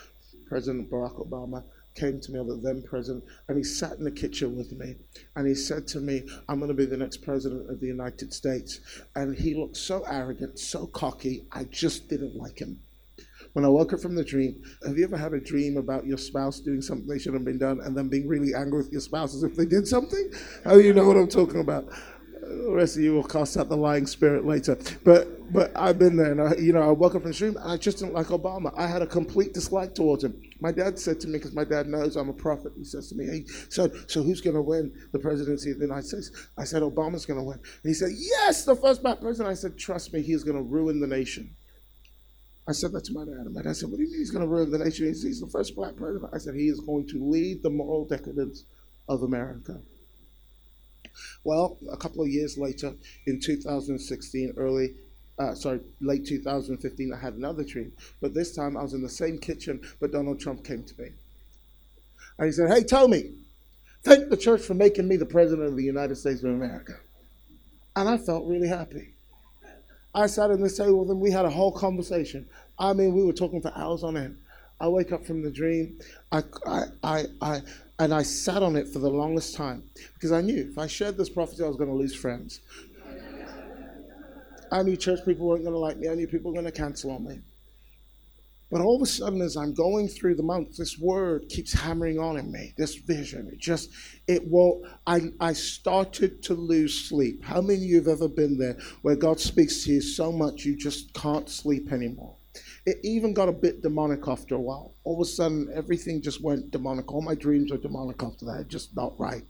President Barack Obama came to me, the then president, and he sat in the kitchen with me. And he said to me, I'm going to be the next president of the United States. And he looked so arrogant, so cocky, I just didn't like him. When I woke up from the dream, have you ever had a dream about your spouse doing something they shouldn't have been done and then being really angry with your spouse as if they did something? How do you know what I'm talking about? The rest of you will cast out the lying spirit later. But but I've been there, and I, you know, I woke up in the dream, and I just didn't like Obama. I had a complete dislike towards him. My dad said to me, because my dad knows I'm a prophet, he says to me, "Hey, so so who's going to win the presidency of the United States?" I said, "Obama's going to win." And he said, "Yes, the first black president." I said, "Trust me, he's going to ruin the nation." I said that to my dad, and my dad said, "What do you mean he's going to ruin the nation? He's, he's the first black president." I said, "He is going to lead the moral decadence of America." Well, a couple of years later, in 2016, early, uh, sorry, late 2015, I had another dream. But this time I was in the same kitchen, but Donald Trump came to me. And he said, Hey, Tomi, thank the church for making me the president of the United States of America. And I felt really happy. I sat in this table with him. We had a whole conversation. I mean, we were talking for hours on end. I wake up from the dream. I, I, I, I, and I sat on it for the longest time because I knew if I shared this prophecy, I was going to lose friends. I knew church people weren't going to like me. I knew people were going to cancel on me. But all of a sudden, as I'm going through the month, this word keeps hammering on in me. This vision, it just, it will. I, I started to lose sleep. How many of you have ever been there where God speaks to you so much you just can't sleep anymore? It even got a bit demonic after a while. All of a sudden, everything just went demonic. All my dreams were demonic after that. Just not right.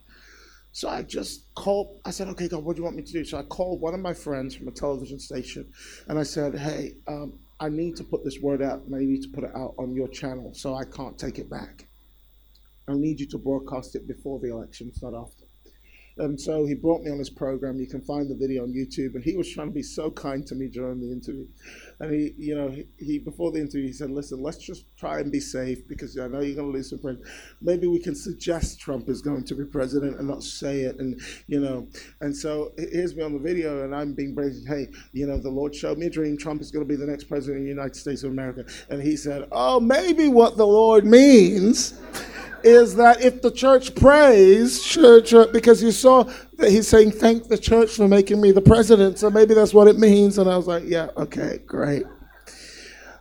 So I just called. I said, "Okay, God, what do you want me to do?" So I called one of my friends from a television station, and I said, "Hey, um, I need to put this word out and I need to put it out on your channel so I can't take it back. I need you to broadcast it before the election, not after. And so he brought me on his program. You can find the video on YouTube. And he was trying to be so kind to me during the interview. And he, you know, he, he before the interview, he said, "Listen, let's just try and be safe because I know you're going to lose some friends. Maybe we can suggest Trump is going to be president and not say it." And you know, and so here's me on the video, and I'm being brazen. Hey, you know, the Lord showed me a dream. Trump is going to be the next president of the United States of America. And he said, "Oh, maybe what the Lord means." Is that if the church prays, church, because you saw that he's saying, thank the church for making me the president, so maybe that's what it means. And I was like, yeah, okay, great.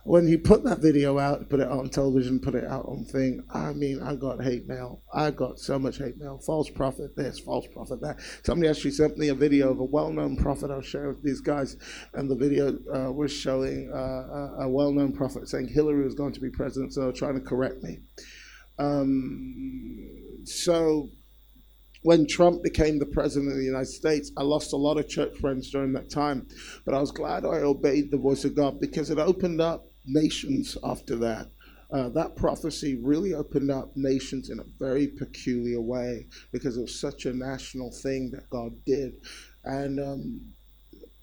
When he put that video out, put it on television, put it out on thing, I mean, I got hate mail. I got so much hate mail. False prophet this, false prophet that. Somebody actually sent me a video of a well-known prophet. I'll share with these guys, and the video uh, was showing uh, a well-known prophet saying Hillary was going to be president, so trying to correct me. Um, so when Trump became the president of the United States, I lost a lot of church friends during that time. But I was glad I obeyed the voice of God because it opened up nations after that. Uh, that prophecy really opened up nations in a very peculiar way because it was such a national thing that God did. And um,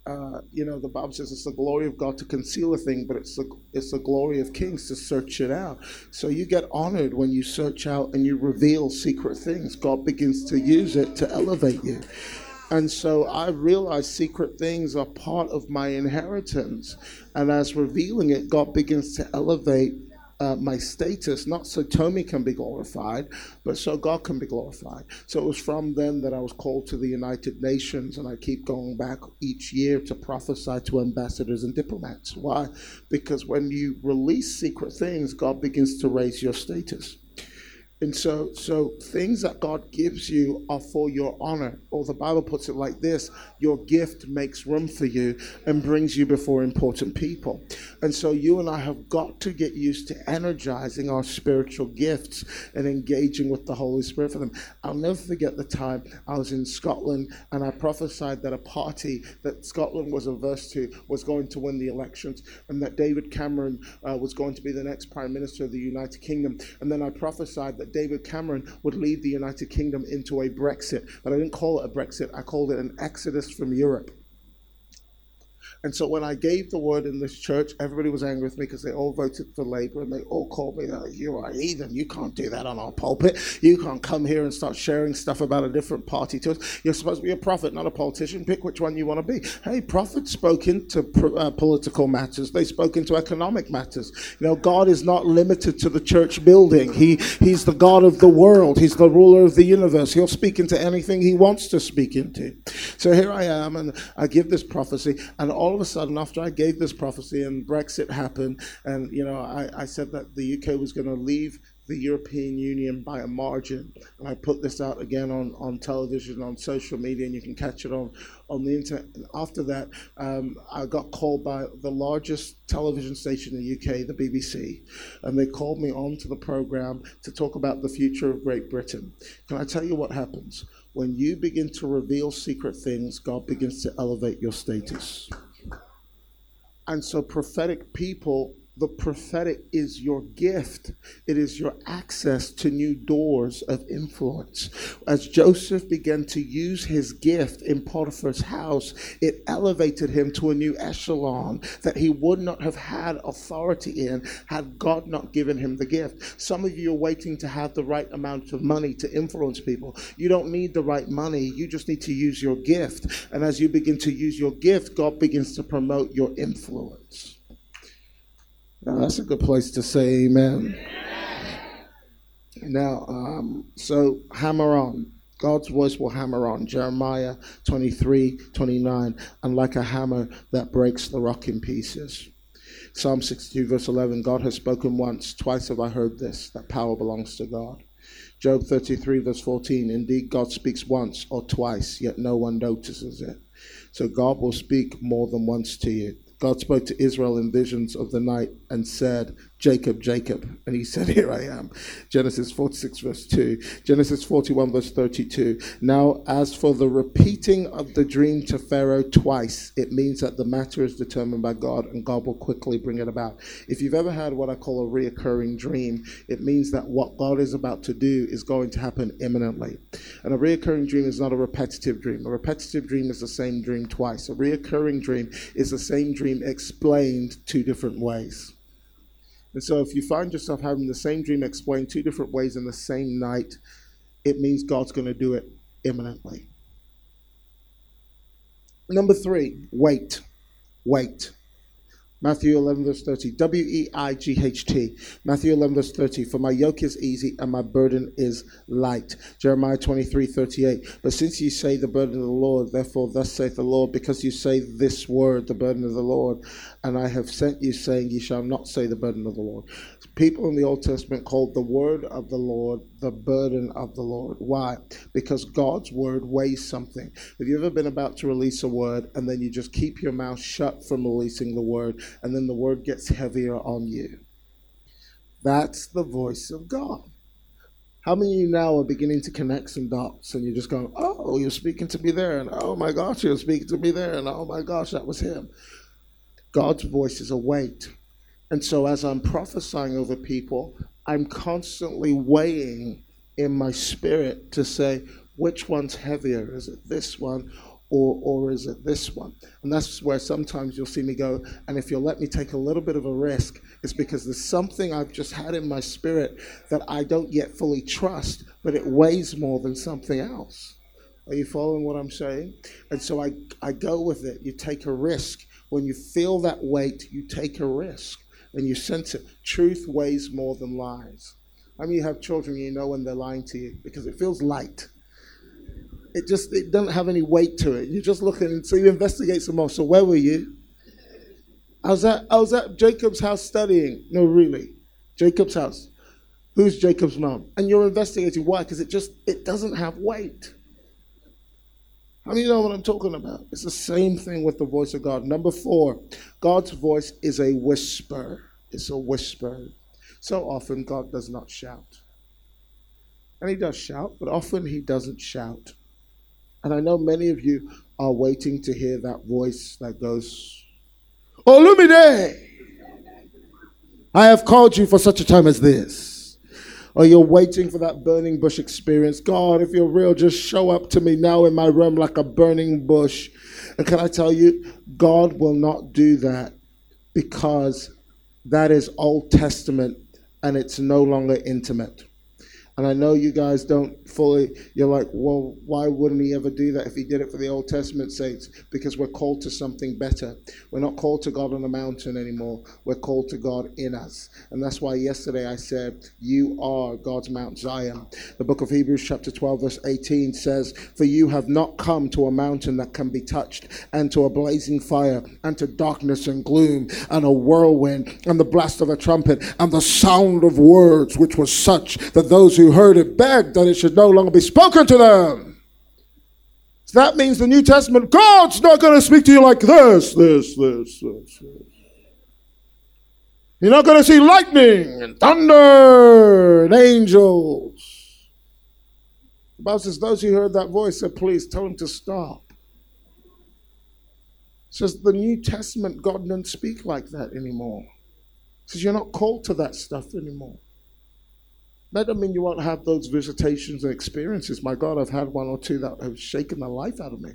uh, you know, the Bible says it's the glory of God to conceal a thing, but it's the it's the glory of kings to search it out. So you get honored when you search out and you reveal secret things. God begins to use it to elevate you. And so I realized secret things are part of my inheritance. And as revealing it, God begins to elevate uh, my status, not so Tomi can be glorified, but so God can be glorified. So it was from then that I was called to the United Nations, and I keep going back each year to prophesy to ambassadors and diplomats. Why? Because when you release secret things, God begins to raise your status. And so, so things that God gives you are for your honor. Or the Bible puts it like this your gift makes room for you and brings you before important people. And so you and I have got to get used to energizing our spiritual gifts and engaging with the Holy Spirit for them. I'll never forget the time I was in Scotland and I prophesied that a party that Scotland was averse to was going to win the elections and that David Cameron uh, was going to be the next Prime Minister of the United Kingdom. And then I prophesied that David Cameron would lead the United Kingdom into a Brexit. But I didn't call it a Brexit, I called it an exodus from Europe. And so when I gave the word in this church, everybody was angry with me because they all voted for Labour and they all called me, like, you are heathen. You can't do that on our pulpit. You can't come here and start sharing stuff about a different party to us. You're supposed to be a prophet, not a politician. Pick which one you want to be. Hey, prophets spoke into uh, political matters. They spoke into economic matters. You know, God is not limited to the church building. He, he's the God of the world. He's the ruler of the universe. He'll speak into anything he wants to speak into. So here I am and I give this prophecy and all all of a sudden, after I gave this prophecy and Brexit happened, and you know, I, I said that the UK was going to leave the European Union by a margin. And I put this out again on, on television, on social media, and you can catch it on, on the internet. And after that, um, I got called by the largest television station in the UK, the BBC, and they called me on to the program to talk about the future of Great Britain. Can I tell you what happens? When you begin to reveal secret things, God begins to elevate your status. And so prophetic people the prophetic is your gift. It is your access to new doors of influence. As Joseph began to use his gift in Potiphar's house, it elevated him to a new echelon that he would not have had authority in had God not given him the gift. Some of you are waiting to have the right amount of money to influence people. You don't need the right money, you just need to use your gift. And as you begin to use your gift, God begins to promote your influence. Now, that's a good place to say amen. Now, um, so hammer on. God's voice will hammer on. Jeremiah 23 29, and like a hammer that breaks the rock in pieces. Psalm 62, verse 11 God has spoken once, twice have I heard this, that power belongs to God. Job 33, verse 14 Indeed, God speaks once or twice, yet no one notices it. So God will speak more than once to you. God spoke to Israel in visions of the night and said, Jacob, Jacob. And he said, [LAUGHS] Here I am. Genesis 46, verse 2. Genesis 41, verse 32. Now, as for the repeating of the dream to Pharaoh twice, it means that the matter is determined by God and God will quickly bring it about. If you've ever had what I call a reoccurring dream, it means that what God is about to do is going to happen imminently. And a reoccurring dream is not a repetitive dream. A repetitive dream is the same dream twice. A reoccurring dream is the same dream explained two different ways. And so if you find yourself having the same dream explained two different ways in the same night, it means God's going to do it imminently. Number three, wait. Wait. Matthew 11, verse 30. W E I G H T. Matthew 11, verse 30. For my yoke is easy and my burden is light. Jeremiah 23, 38. But since you say the burden of the Lord, therefore thus saith the Lord, because you say this word, the burden of the Lord, and I have sent you, saying, You shall not say the burden of the Lord. People in the Old Testament called the word of the Lord the burden of the Lord. Why? Because God's word weighs something. Have you ever been about to release a word and then you just keep your mouth shut from releasing the word, and then the word gets heavier on you? That's the voice of God. How many of you now are beginning to connect some dots and you're just going, oh, you're speaking to me there, and oh my gosh, you're speaking to me there, and oh my gosh, that was him. God's voice is a weight. And so as I'm prophesying over people, I'm constantly weighing in my spirit to say, which one's heavier? Is it this one or, or is it this one? And that's where sometimes you'll see me go, and if you'll let me take a little bit of a risk, it's because there's something I've just had in my spirit that I don't yet fully trust, but it weighs more than something else. Are you following what I'm saying? And so I, I go with it. You take a risk. When you feel that weight, you take a risk and you sense it. Truth weighs more than lies. I mean, you have children, you know when they're lying to you because it feels light. It just it doesn't have any weight to it. You're just looking, so you investigate some more. So where were you? I was at I was at Jacob's house studying. No, really, Jacob's house. Who's Jacob's mom? And you're investigating why? Because it just it doesn't have weight. How many you know what I'm talking about? It's the same thing with the voice of God. Number four, God's voice is a whisper. It's a whisper. So often, God does not shout. And He does shout, but often He doesn't shout. And I know many of you are waiting to hear that voice that goes, Olumide, I have called you for such a time as this or you're waiting for that burning bush experience. God, if you're real, just show up to me now in my room like a burning bush. And can I tell you, God will not do that because that is Old Testament and it's no longer intimate. And I know you guys don't fully, you're like, well, why wouldn't he ever do that if he did it for the Old Testament saints? Because we're called to something better. We're not called to God on a mountain anymore. We're called to God in us. And that's why yesterday I said, You are God's Mount Zion. The book of Hebrews, chapter 12, verse 18 says, For you have not come to a mountain that can be touched, and to a blazing fire, and to darkness and gloom, and a whirlwind, and the blast of a trumpet, and the sound of words, which was such that those who heard it begged that it should no longer be spoken to them. So that means the New Testament, God's not going to speak to you like this, this, this, this, this. You're not going to see lightning and thunder and angels. The Bible says, Those who heard that voice said, Please tell him to stop. It says the New Testament, God doesn't speak like that anymore. says you're not called to that stuff anymore. That doesn't mean you won't have those visitations and experiences. My God, I've had one or two that have shaken the life out of me.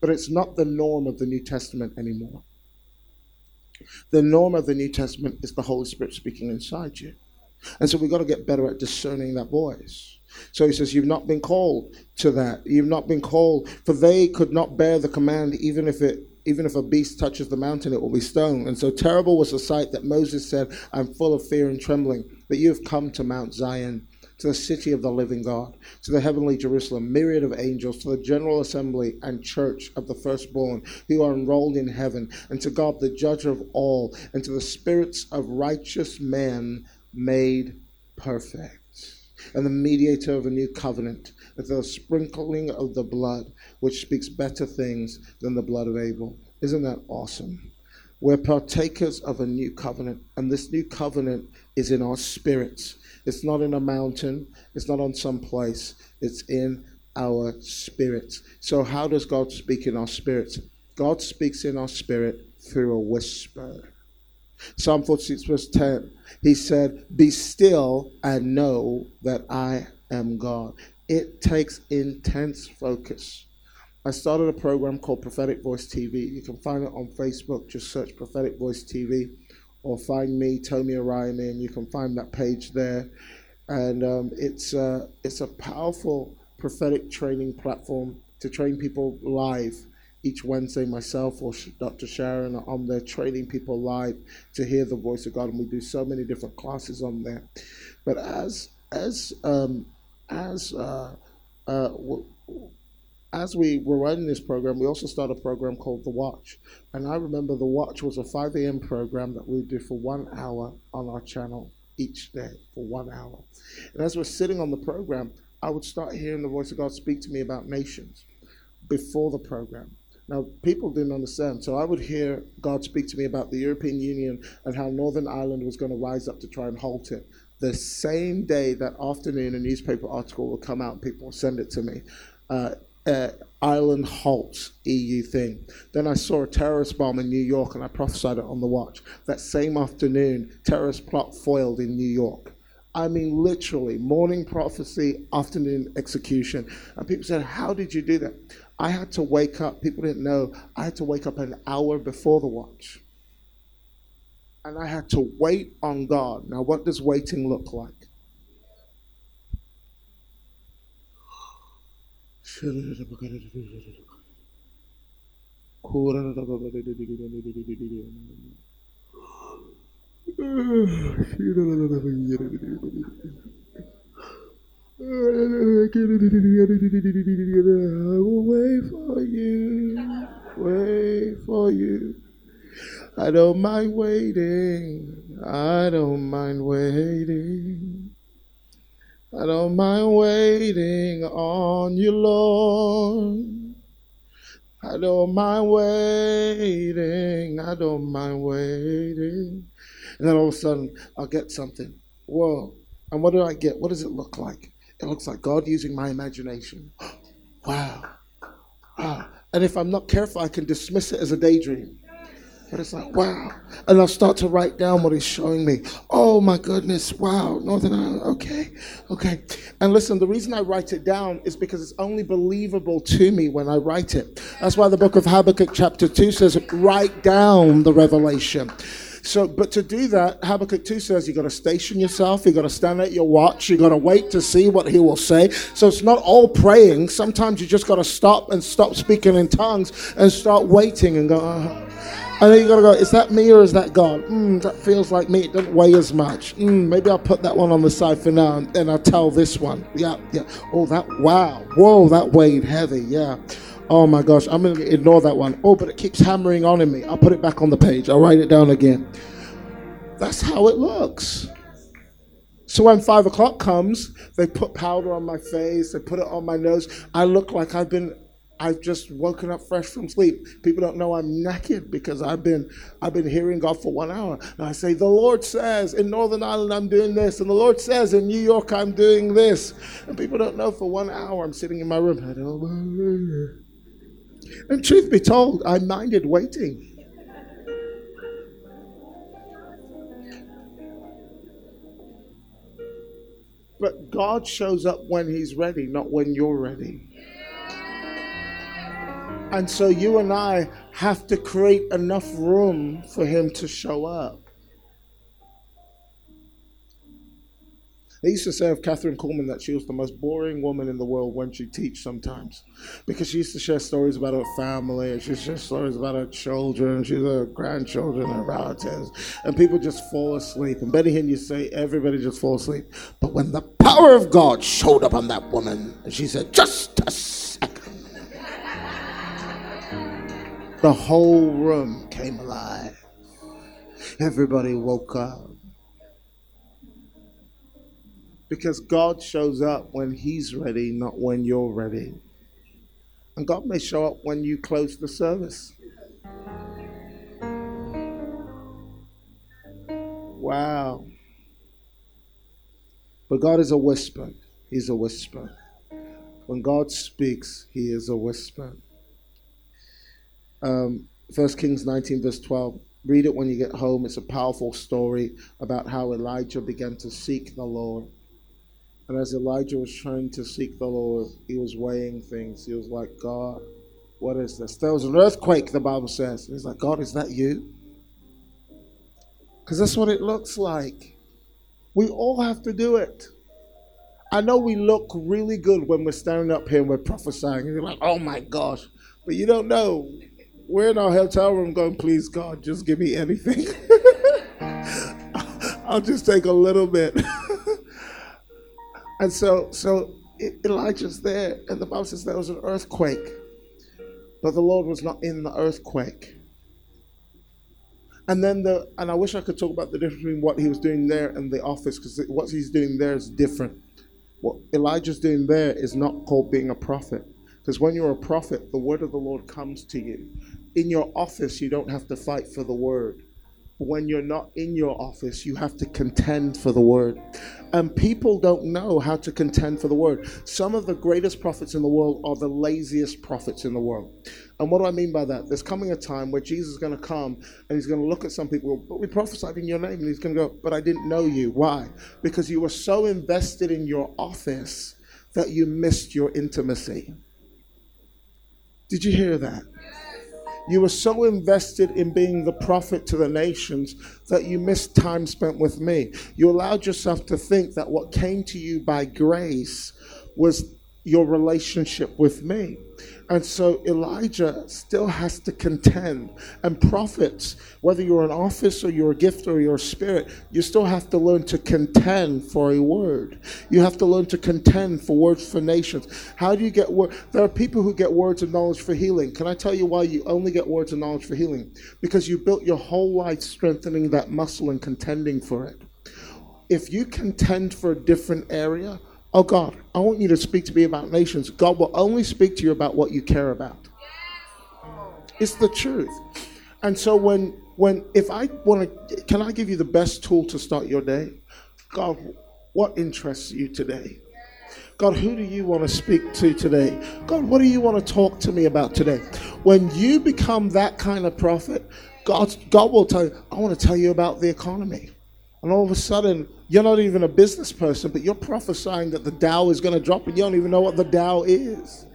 But it's not the norm of the New Testament anymore. The norm of the New Testament is the Holy Spirit speaking inside you. And so we've got to get better at discerning that voice. So he says, You've not been called to that. You've not been called, for they could not bear the command, even if it even if a beast touches the mountain, it will be stoned. And so terrible was the sight that Moses said, I'm full of fear and trembling. But you have come to Mount Zion, to the city of the living God, to the heavenly Jerusalem, myriad of angels, to the general assembly and church of the firstborn who are enrolled in heaven, and to God, the judge of all, and to the spirits of righteous men made perfect and the mediator of a new covenant, with the sprinkling of the blood, which speaks better things than the blood of Abel. Isn't that awesome? We're partakers of a new covenant, and this new covenant is in our spirits. It's not in a mountain, it's not on some place, it's in our spirits. So, how does God speak in our spirits? God speaks in our spirit through a whisper. Psalm 46, verse 10, he said, Be still and know that I am God. It takes intense focus. I started a program called Prophetic Voice TV. You can find it on Facebook. Just search Prophetic Voice TV or find me, Tomi Arayomi, and you can find that page there. And um, it's, uh, it's a powerful prophetic training platform to train people live each Wednesday, myself or Dr. Sharon are on there training people live to hear the voice of God, and we do so many different classes on there. But as as um, as uh, uh, w- as we were running this program, we also started a program called The Watch. And I remember The Watch was a 5 a.m. program that we do for one hour on our channel each day for one hour. And as we're sitting on the program, I would start hearing the voice of God speak to me about nations before the program. Now, people didn't understand. So I would hear God speak to me about the European Union and how Northern Ireland was going to rise up to try and halt it. The same day, that afternoon, a newspaper article will come out and people will send it to me. Uh, uh, Ireland halts EU thing. Then I saw a terrorist bomb in New York and I prophesied it on the watch. That same afternoon, terrorist plot foiled in New York. I mean, literally, morning prophecy, afternoon execution. And people said, How did you do that? I had to wake up, people didn't know, I had to wake up an hour before the watch. And I had to wait on God. Now, what does waiting look like? I will wait for you, wait for you. I don't mind waiting, I don't mind waiting. I don't mind waiting on you, Lord. I don't mind waiting, I don't mind waiting. And then all of a sudden, I'll get something. Whoa. And what do I get? What does it look like? It looks like God using my imagination. [GASPS] wow. Ah. And if I'm not careful, I can dismiss it as a daydream. But it's like, wow. And I'll start to write down what he's showing me. Oh my goodness, wow. Northern Ireland, okay, okay. And listen, the reason I write it down is because it's only believable to me when I write it. That's why the book of Habakkuk, chapter 2 says, write down the revelation. So, but to do that, Habakkuk 2 says you've got to station yourself, you've got to stand at your watch, you've got to wait to see what he will say. So it's not all praying. Sometimes you just got to stop and stop speaking in tongues and start waiting and go, uh, and then you got to go, is that me or is that God? Mm, that feels like me. It doesn't weigh as much. Mm, maybe I'll put that one on the side for now and, and I'll tell this one. Yeah, yeah. Oh, that, wow. Whoa, that weighed heavy. Yeah. Oh my gosh, I'm to ignore that one. Oh, but it keeps hammering on in me. I'll put it back on the page. I'll write it down again. That's how it looks. So when five o'clock comes, they put powder on my face, they put it on my nose. I look like I've been I've just woken up fresh from sleep. People don't know I'm naked because I've been I've been hearing God for one hour. And I say, the Lord says in Northern Ireland I'm doing this, and the Lord says in New York I'm doing this. And people don't know for one hour I'm sitting in my room. And truth be told, I minded waiting. But God shows up when He's ready, not when you're ready. And so you and I have to create enough room for Him to show up. They used to say of Kathryn Kuhlman that she was the most boring woman in the world when she teach sometimes, because she used to share stories about her family and she shared stories about her children, she's her grandchildren, her relatives, and people just fall asleep. And Benny Hinn, you say everybody just fall asleep, but when the power of God showed up on that woman, and she said, "Just the whole room came alive. Everybody woke up. Because God shows up when He's ready, not when you're ready. And God may show up when you close the service. Wow. But God is a whisper. He's a whisper. When God speaks, He is a whisper. Um, 1 Kings 19, verse 12. Read it when you get home. It's a powerful story about how Elijah began to seek the Lord. And as Elijah was trying to seek the Lord, he was weighing things. He was like, God, what is this? There was an earthquake, the Bible says. he's like, God, is that you? Because that's what it looks like. We all have to do it. I know we look really good when we're standing up here and we're prophesying, and you're like, oh my gosh. But you don't know. We're in our hotel room going, please, God, just give me anything. [LAUGHS] I'll just take a little bit. [LAUGHS] And so, so Elijah's there, and the Bible says there was an earthquake, but the Lord was not in the earthquake. And then the, and I wish I could talk about the difference between what he was doing there and the office, because what he's doing there is different. What Elijah's doing there is not called being a prophet, because when you're a prophet, the word of the Lord comes to you. In your office, you don't have to fight for the word when you're not in your office, you have to contend for the word. And people don't know how to contend for the word. Some of the greatest prophets in the world are the laziest prophets in the world. And what do I mean by that? There's coming a time where Jesus is going to come and he's going to look at some people, but we prophesied in your name. And he's going to go, but I didn't know you. Why? Because you were so invested in your office that you missed your intimacy. Did you hear that? You were so invested in being the prophet to the nations that you missed time spent with me. You allowed yourself to think that what came to you by grace was your relationship with me. And so Elijah still has to contend. And prophets, whether you're an office or you're a gift or you're a spirit, you still have to learn to contend for a word. You have to learn to contend for words for nations. How do you get word? There are people who get words of knowledge for healing. Can I tell you why you only get words of knowledge for healing? Because you built your whole life strengthening that muscle and contending for it. If you contend for a different area, Oh God, I want you to speak to me about nations. God will only speak to you about what you care about. It's the truth. And so when when if I want to can I give you the best tool to start your day? God, what interests you today? God, who do you want to speak to today? God, what do you want to talk to me about today? When you become that kind of prophet, God, God will tell you, I want to tell you about the economy. And all of a sudden, you're not even a business person, but you're prophesying that the Dow is going to drop and you don't even know what the Dow is.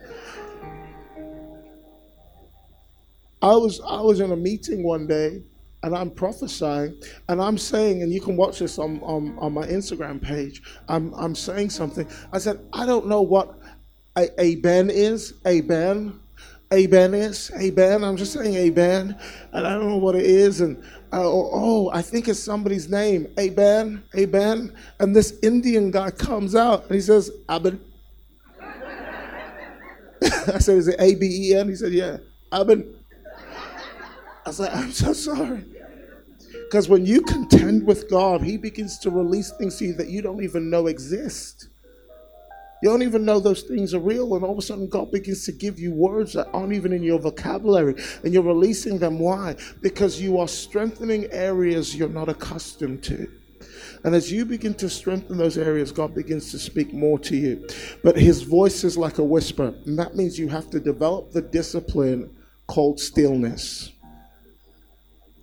I was I was in a meeting one day and I'm prophesying and I'm saying, and you can watch this on, on, on my Instagram page. I'm I'm saying something. I said, I don't know what a, a Ben is, a Ben. Aben is. a Aben. I'm just saying a Aben. And I don't know what it is. And uh, oh, oh, I think it's somebody's name. Aben. Aben. And this Indian guy comes out and he says, Aben. [LAUGHS] I said, is it A B E N? He said, yeah. Aben. I said, I'm so sorry. Because when you contend with God, He begins to release things to you that you don't even know exist. You don't even know those things are real, and all of a sudden, God begins to give you words that aren't even in your vocabulary, and you're releasing them. Why? Because you are strengthening areas you're not accustomed to. And as you begin to strengthen those areas, God begins to speak more to you. But His voice is like a whisper, and that means you have to develop the discipline called stillness.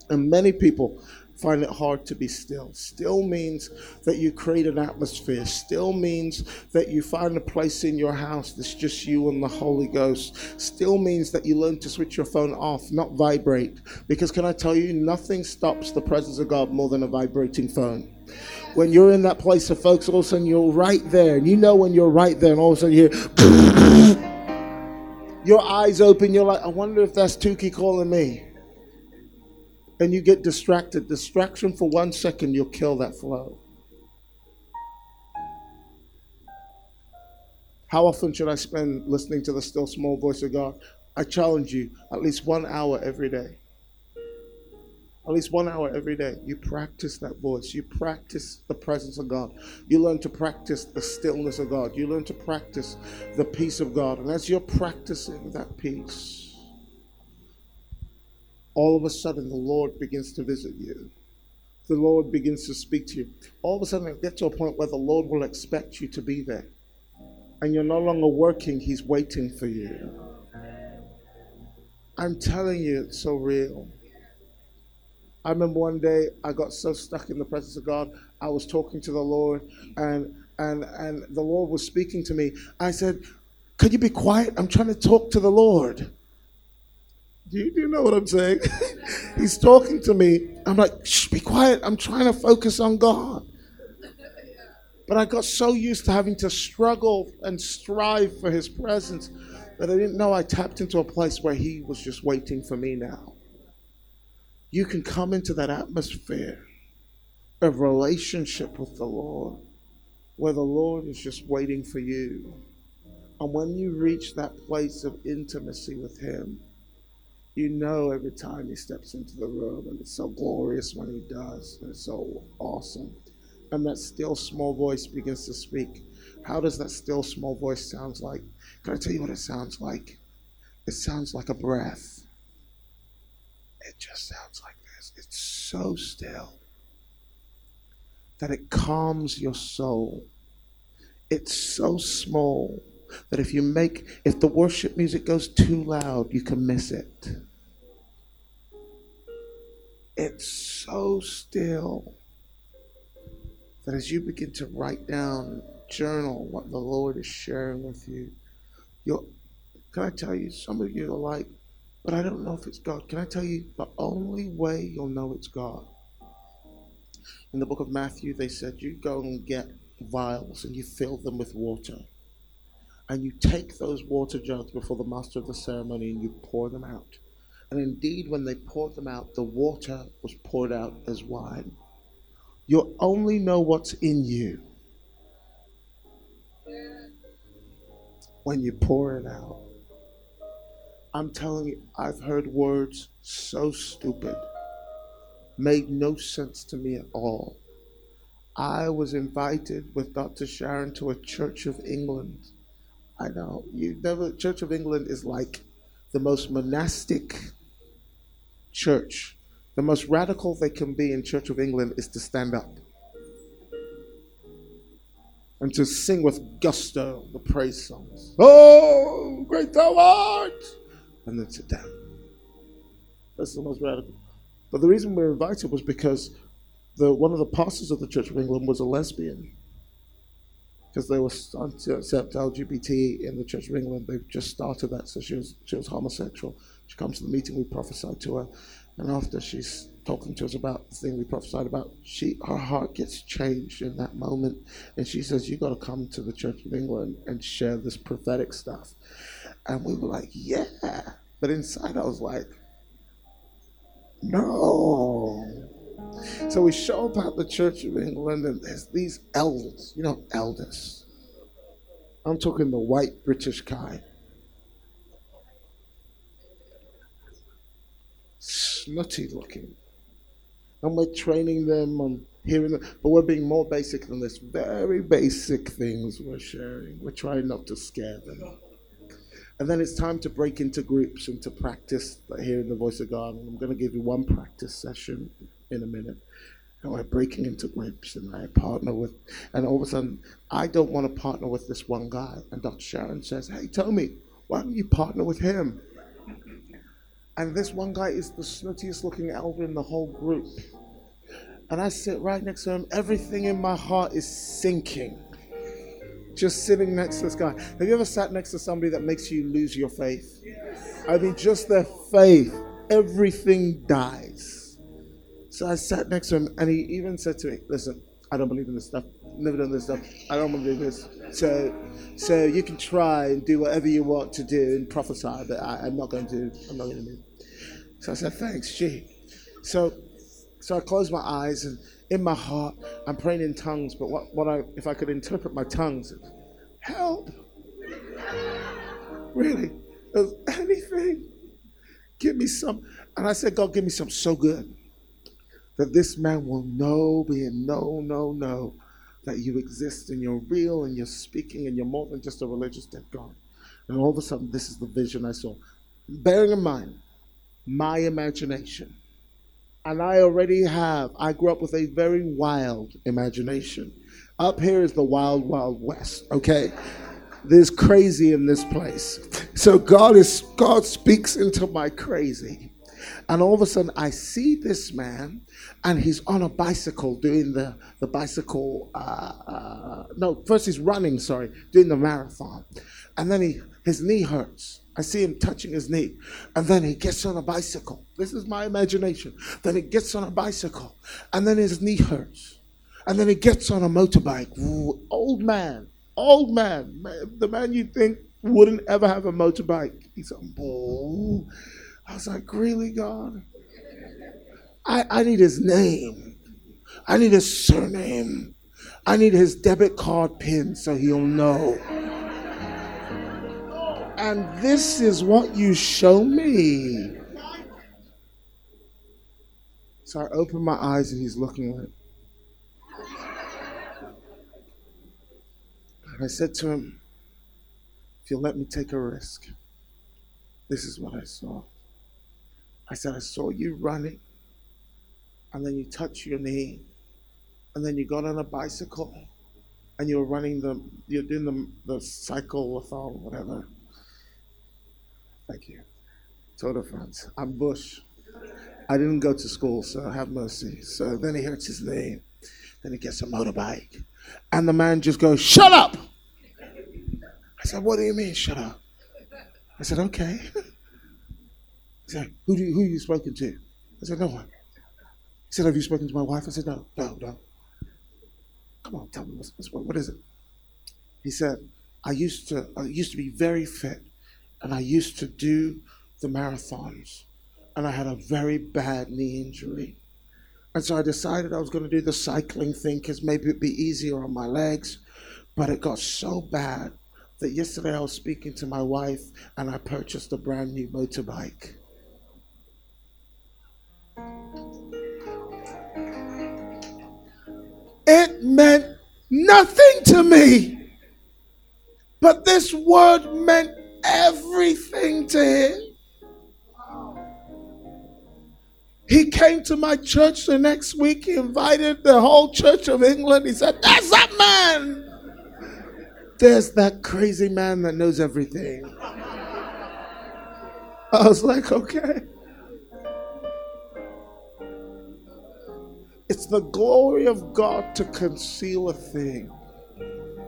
And many people, find it hard to be still. Still means that you create an atmosphere. Still means that you find a place in your house that's just you and the Holy Ghost. Still means that you learn to switch your phone off, not vibrate. Because can I tell you, nothing stops the presence of God more than a vibrating phone. When you're in that place of folks, all of a sudden you're right there, and you know when you're right there, and all of a sudden you hear [LAUGHS] your eyes open, you're like, I wonder if that's Tukey calling me and you get distracted, distraction for one second, you'll kill that flow. How often should I spend listening to the still small voice of God? I challenge you at least one hour every day. At least one hour every day. You practice that voice. You practice the presence of God. You learn to practice the stillness of God. You learn to practice the peace of God. And as you're practicing that peace, all of a sudden the Lord begins to visit you. The Lord begins to speak to you. All of a sudden, it gets to a point where the Lord will expect you to be there. And you're no longer working, He's waiting for you. I'm telling you, it's so real. I remember one day I got so stuck in the presence of God. I was talking to the Lord, and and and the Lord was speaking to me. I said, "Could you be quiet? I'm trying to talk to the Lord." Do you, do you know what I'm saying? [LAUGHS] He's talking to me. I'm like, shh, be quiet. I'm trying to focus on God. But I got so used to having to struggle and strive for His presence that I didn't know I tapped into a place where He was just waiting for me now. You can come into that atmosphere of relationship with the Lord where the Lord is just waiting for you. And when you reach that place of intimacy with Him, you know every time he steps into the room, and it's so glorious when he does. And it's so awesome. And that still small voice begins to speak. How does that still small voice sound like? Can I tell you what it sounds like? It sounds like a breath. It just sounds like this. It's so still that it calms your soul. It's so small that if you make if the worship music goes too loud, you can miss it. It's so still that as you begin to write down, journal what the Lord is sharing with you, you'll, can I tell you, some of you are like, but I don't know if it's God. Can I tell you, the only way you'll know it's God? In the book of Matthew, they said, you go and get vials and you fill them with water. And you take those water jugs before the master of the ceremony and you pour them out. And indeed, when they poured them out, the water was poured out as wine. You only know what's in you when you pour it out. I'm telling you, I've heard words so stupid, made no sense to me at all. I was invited with Dr. Sharon to a Church of England. I know you never. Church of England is like the most monastic church, the most radical they can be in Church of England is to stand up and to sing with gusto the praise songs. Oh, great thou art! And then sit down. That's the most radical. But the reason we were invited was because the, one of the pastors of the Church of England was a lesbian. Because they were starting to accept LGBT in the Church of England. They've just started that, so she was, she was homosexual. She comes to the meeting, we prophesied to her, and after she's talking to us about the thing we prophesied about, she her heart gets changed in that moment, and she says, "You got to come to the Church of England and share this prophetic stuff." And we were like, "Yeah," but inside I was like, "No." So we show up at the Church of England, and there's these elders, you know, elders. I'm talking the white British kind snotty looking. And we're training them on hearing them, but we're being more basic than this. Very basic things we're sharing. We're trying not to scare them. And then it's time to break into groups and to practice hearing the voice of God. And I'm going to give you one practice session in a minute. And we're breaking into groups, and I partner with, and all of a sudden, I don't want to partner with this one guy. And Dr. Sharon says, Hey, me, why don't you partner with him? And this one guy is the snootiest looking elder in the whole group. And I sit right next to him. Everything in my heart is sinking. Just sitting next to this guy. Have you ever sat next to somebody that makes you lose your faith? I mean, just their faith, everything dies. So I sat next to him, and he even said to me, Listen, I don't believe in this stuff. Never done this stuff. I don't believe this. So, so you can try and do whatever you want to do and prophesy, but I, am not going to. I'm not going to do. So I said, thanks, gee. So, so I closed my eyes and in my heart I'm praying in tongues. But what, what I, if I could interpret my tongues, help. Really, anything. Give me some. And I said, God, give me some so good that this man will know, be no, no, no, that you exist and you're real and you're speaking and you're more than just a religious dead God. And all of a sudden, this is the vision I saw. Bearing in mind my imagination, and I already have, I grew up with a very wild imagination. Up here is the wild, wild west, okay? There's crazy in this place. So God is God speaks into my crazy. And all of a sudden, I see this man, and he's on a bicycle doing the, the bicycle. Uh, uh, no, first he's running, sorry, doing the marathon. And then he, his knee hurts. I see him touching his knee. And then he gets on a bicycle. This is my imagination. Then he gets on a bicycle. And then his knee hurts. And then he gets on a motorbike. Ooh, old man, old man, the man you think wouldn't ever have a motorbike. He's a bull. I was like, really, God? I, I need his name. I need his surname. I need his debit card pin so he'll know. And this is what you show me. So I open my eyes and he's looking at. And I said to him, If you'll let me take a risk, this is what I saw. I said, I saw you running, and then you touched your knee, and then you got on a bicycle, and you were running the, you're doing the, the cycle-a-thon, whatever. Thank you. Tour de France. I'm Bush. I didn't go to school, so have mercy. So then he hears his knee. Then he gets a motorbike. And the man just goes, Shut up! I said, What do you mean, shut up? I said, Okay. [LAUGHS] He said, who, do you, who you spoken to? I said, No one. He said, Have you spoken to my wife? I said, No, no, no. Come on, tell me, what's, what is it? He said, I used to I used to be very fit and I used to do the marathons and I had a very bad knee injury. And so I decided I was going to do the cycling thing because maybe it'd be easier on my legs. But it got so bad that yesterday I was speaking to my wife and I purchased a brand new motorbike. It meant nothing to me. But this word meant everything to him. He came to my church the next week. He invited the whole Church of England. He said, That's that man. There's that crazy man that knows everything. I was like, Okay. It's the glory of God to conceal a thing.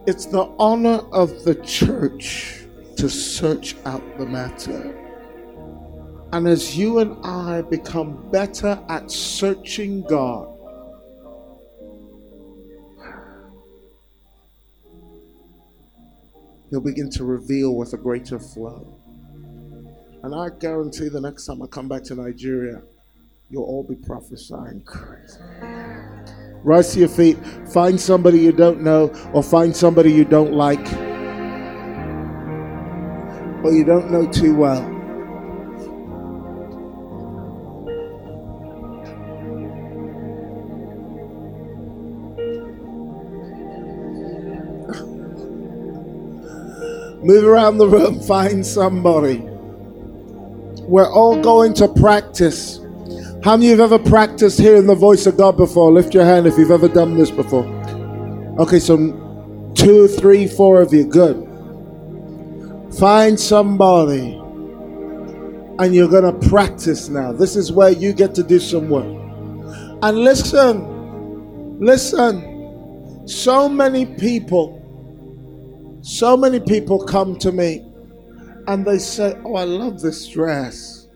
It's the honor of the church to search out the matter. And as you and I become better at searching God, He'll begin to reveal with a greater flow. And I guarantee the next time I come back to Nigeria, you'll all be prophesying. Rise to your feet. Find somebody you don't know or find somebody you don't like or you don't know too well. Move around the room, find somebody. We're all going to practice. How many of you have ever practiced hearing the voice of God before? Lift your hand if you've ever done this before. Okay, so two, three, four of you. Good. Find somebody and you're going to practice now. This is where you get to do some work. And listen, Listen, so many people, so many people come to me and they say, Oh, I love this dress.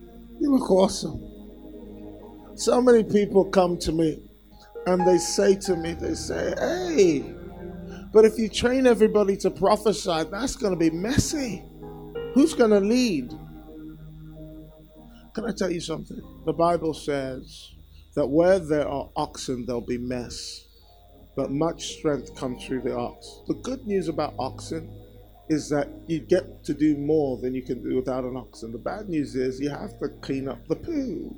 You look awesome. So many people come to me and they say to me, They say, Hey, but if you train everybody to prophesy, that's going to be messy. Who's going to lead? Can I tell you something? The Bible says that where there are oxen, there'll be mess, but much strength comes through the ox. The good news about oxen is that you get to do more than you can do without an oxen. The bad news is you have to clean up the poo.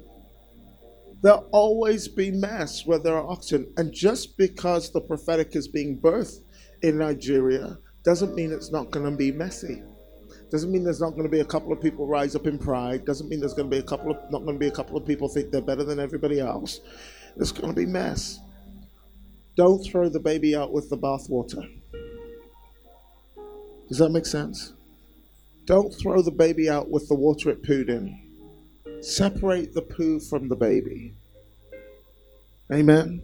There'll always be mess where there are oxen. And just because the prophetic is being birthed in Nigeria doesn't mean it's not going to be messy. Doesn't mean there's not going to be a couple of people rise up in pride. Doesn't mean there's going to be a couple of not going to be a couple of people think they're better than everybody else. There's going to be mess. Don't throw the baby out with the bathwater. Does that make sense? Don't throw the baby out with the water it pooed in. Separate the poo from the baby. Amen.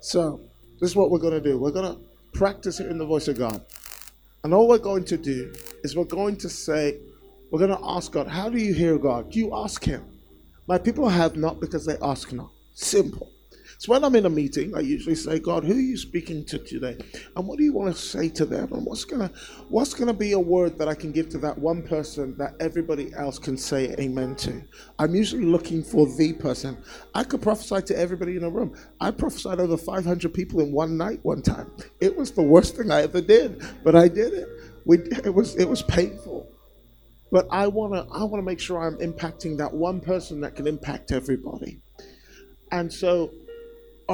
So, this is what we're going to do. We're going to practice it in the voice of God. And all we're going to do is we're going to say, we're going to ask God, how do you hear God? Do You ask Him. My people have not because they ask not. Simple. So when I'm in a meeting, I usually say, God, who are you speaking to today? And what do you want to say to them? And what's gonna what's gonna be a word that I can give to that one person that everybody else can say amen to? I'm usually looking for the person. I could prophesy to everybody in a room. I prophesied over 500 people in one night one time. It was the worst thing I ever did, but I did it. We, it was it was painful. But I wanna I wanna make sure I'm impacting that one person that can impact everybody. And so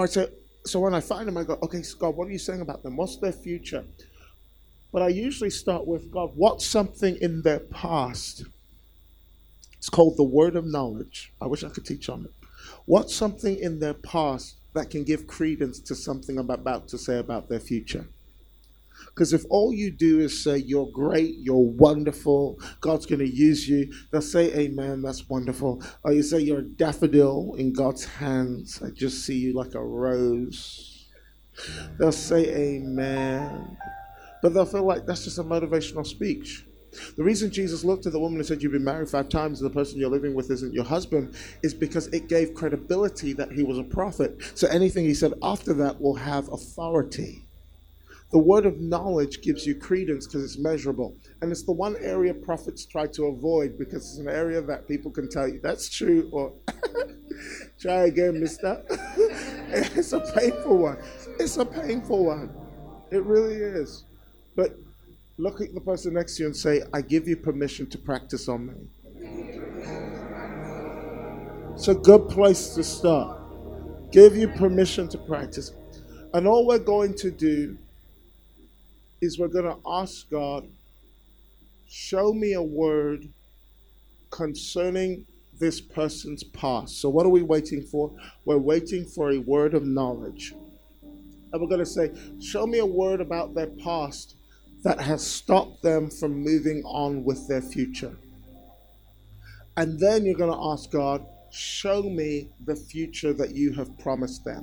so, so when I find them, I go, okay, God, what are you saying about them? What's their future? But I usually start with God, what's something in their past? It's called the word of knowledge. I wish I could teach on it. What's something in their past that can give credence to something I'm about to say about their future? Because if all you do is say, You're great, you're wonderful, God's going to use you, they'll say, Amen, that's wonderful. Or you say, You're a daffodil in God's hands, I just see you like a rose. They'll say, Amen. But they'll feel like that's just a motivational speech. The reason Jesus looked at the woman and said, You've been married five times and the person you're living with isn't your husband is because it gave credibility that he was a prophet. So anything he said after that will have authority. The word of knowledge gives you credence because it's measurable. And it's the one area prophets try to avoid because it's an area that people can tell you that's true or [LAUGHS] try again, mister. [LAUGHS] it's a painful one. It's a painful one. It really is. But look at the person next to you and say, I give you permission to practice on me. It's a good place to start. Give you permission to practice. And all we're going to do is we're going to ask God, show me a word concerning this person's past. So, what are we waiting for? We're waiting for a word of knowledge. And we're going to say, show me a word about their past that has stopped them from moving on with their future. And then you're going to ask God, show me the future that you have promised them.